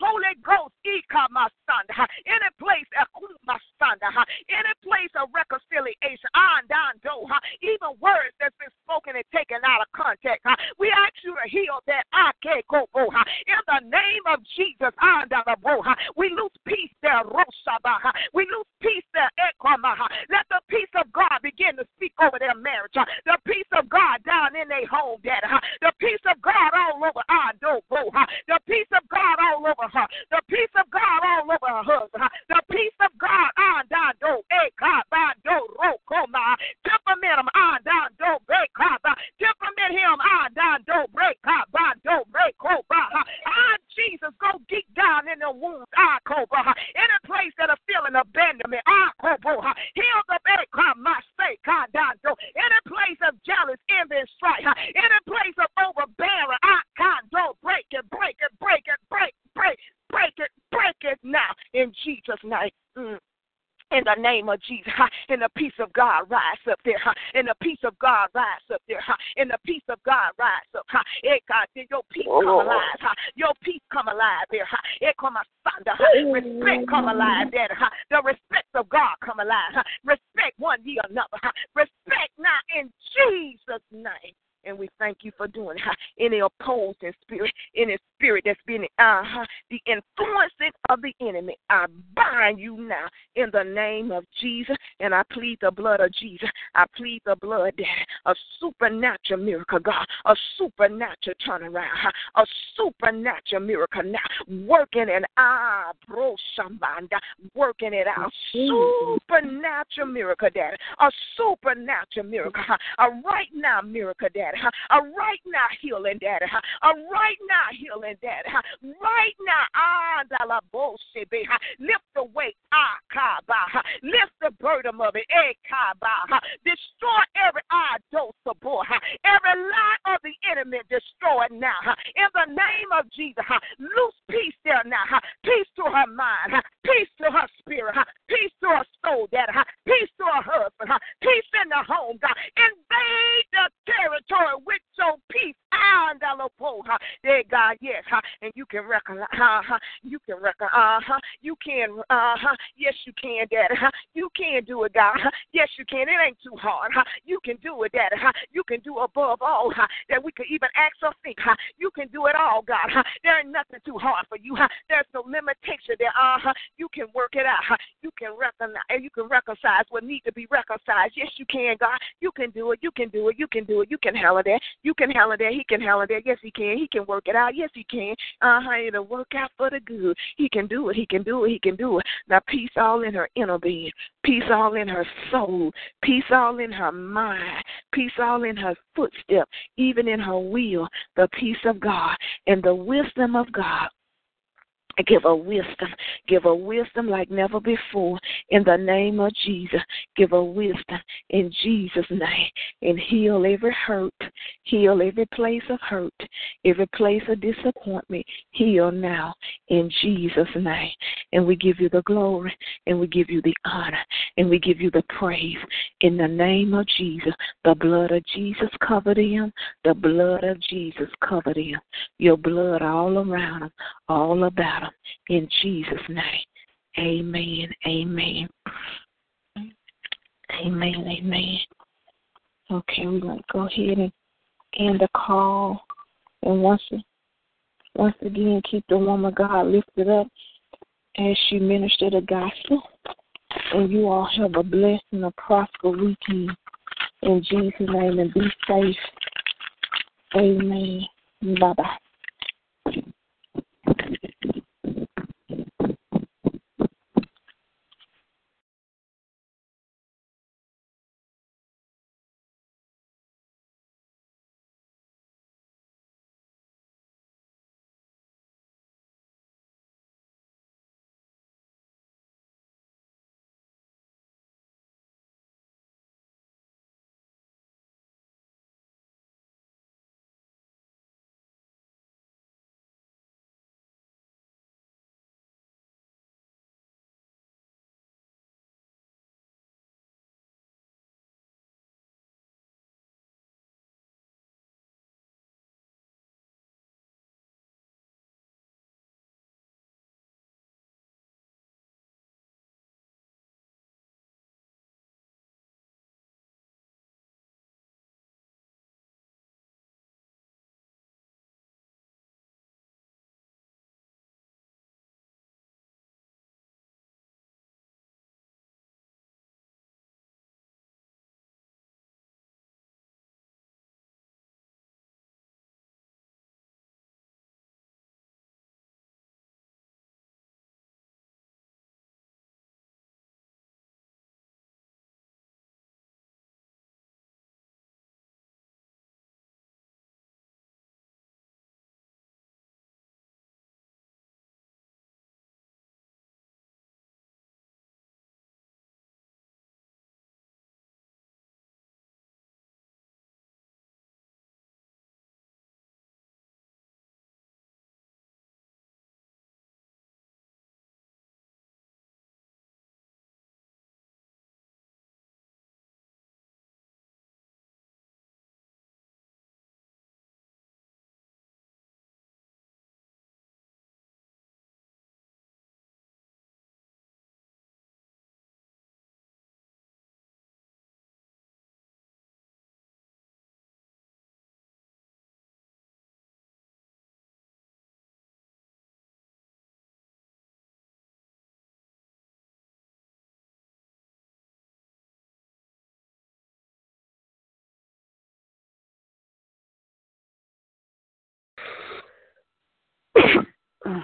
Holy Ghost, Ikamasanda. Any place Akumasanda. Any place of reconciliation. On down do, even words that's been spoken and taken out of context. We ask you to heal that I can't go Boha in the name of Jesus. We lose peace there. We lose peace there. Let the peace of God begin to speak over their marriage. The peace of God down in their home, Dad. The peace of God all over our door. The peace of God all over her. The peace of God all over her husband. The peace of God on down door. Temperament him on down do break Temperament him on down do break do break Ah, Jesus, go deep down in the wounds. Ah, cobra. Any place that are feeling abandonment. Ah, cobra. Heal the break my sake. down do. Any place of jealous, envy, and strife. Any place of overbearing. Ah, do break it, break it, break it, break, break, break it, break it now in Jesus' name. Mm in the name of Jesus. And the peace of God rise up there. And the peace of God rise up there. And the peace of God rise up. Hey God, your peace come alive. Your peace come alive there. Respect come alive there. The respect of God come alive. Respect one the another. Respect now in Jesus' name. And we thank you for doing it. Any opposing spirit, any spirit that's been uh, the influencing of the enemy, I bind you now in the name of Jesus. And I plead the blood of Jesus. I plead the blood, Daddy. A supernatural miracle, God. A supernatural turnaround. A supernatural miracle now. Working in our bro shambanda. Working it out. Supernatural miracle, Daddy. A supernatural miracle. A right now miracle, Daddy. A right now healing, Daddy. A right now healing, Daddy. Right now, ah, lift the weight, ah, kaba. Lift the burden of it, eh. Destroy every boy. Every lie of the enemy, destroy it now. In the name of Jesus, loose peace there now. Peace to her mind. Peace to her spirit. Peace to her soul, Daddy. Peace to her husband. Peace in the home, God. Invade the territory with your peace. There, God, yes, and you can uh huh, you can uh huh, you can, uh yes, you can, Daddy, you can do it, God, yes, you can. It ain't too hard? You can do it, Daddy? You can do above all? That we could even ask or think? You can do it all, God? There ain't nothing too hard for you? There's no limitation there, uh. You can work it out? You can recognize, you can reconcile what needs to be reconciled. Yes, you can, God. You can do it. You can do it. You can do it. You can handle that. You can handle that. He can handle that. Yes, he can. He can work it out. Yes, he can. Uh huh. It'll work out for the good. He can do it. He can do it. He can do it. Now, peace all in her inner being. Peace all in her soul. Peace all in her mind. Peace all in her footstep. Even in her will. The peace of God and the wisdom of God Give her wisdom. Give her wisdom like never before. In the name of Jesus. Give her wisdom in Jesus' name. And heal every hurt. Heal every place of hurt. Every place of disappointment. Heal now in Jesus' name. And we give you the glory. And we give you the honor. And we give you the praise. In the name of Jesus. The blood of Jesus covered him. The blood of Jesus covered him. Your blood all around him. All about him in Jesus' name. Amen. Amen. Amen. Amen. Okay, we're going to go ahead and end the call. And once, once again, keep the woman God lifted up as she ministered the gospel. And you all have a blessed and a prosperous weekend. In Jesus' name, and be safe. Amen. Bye bye. Ugh.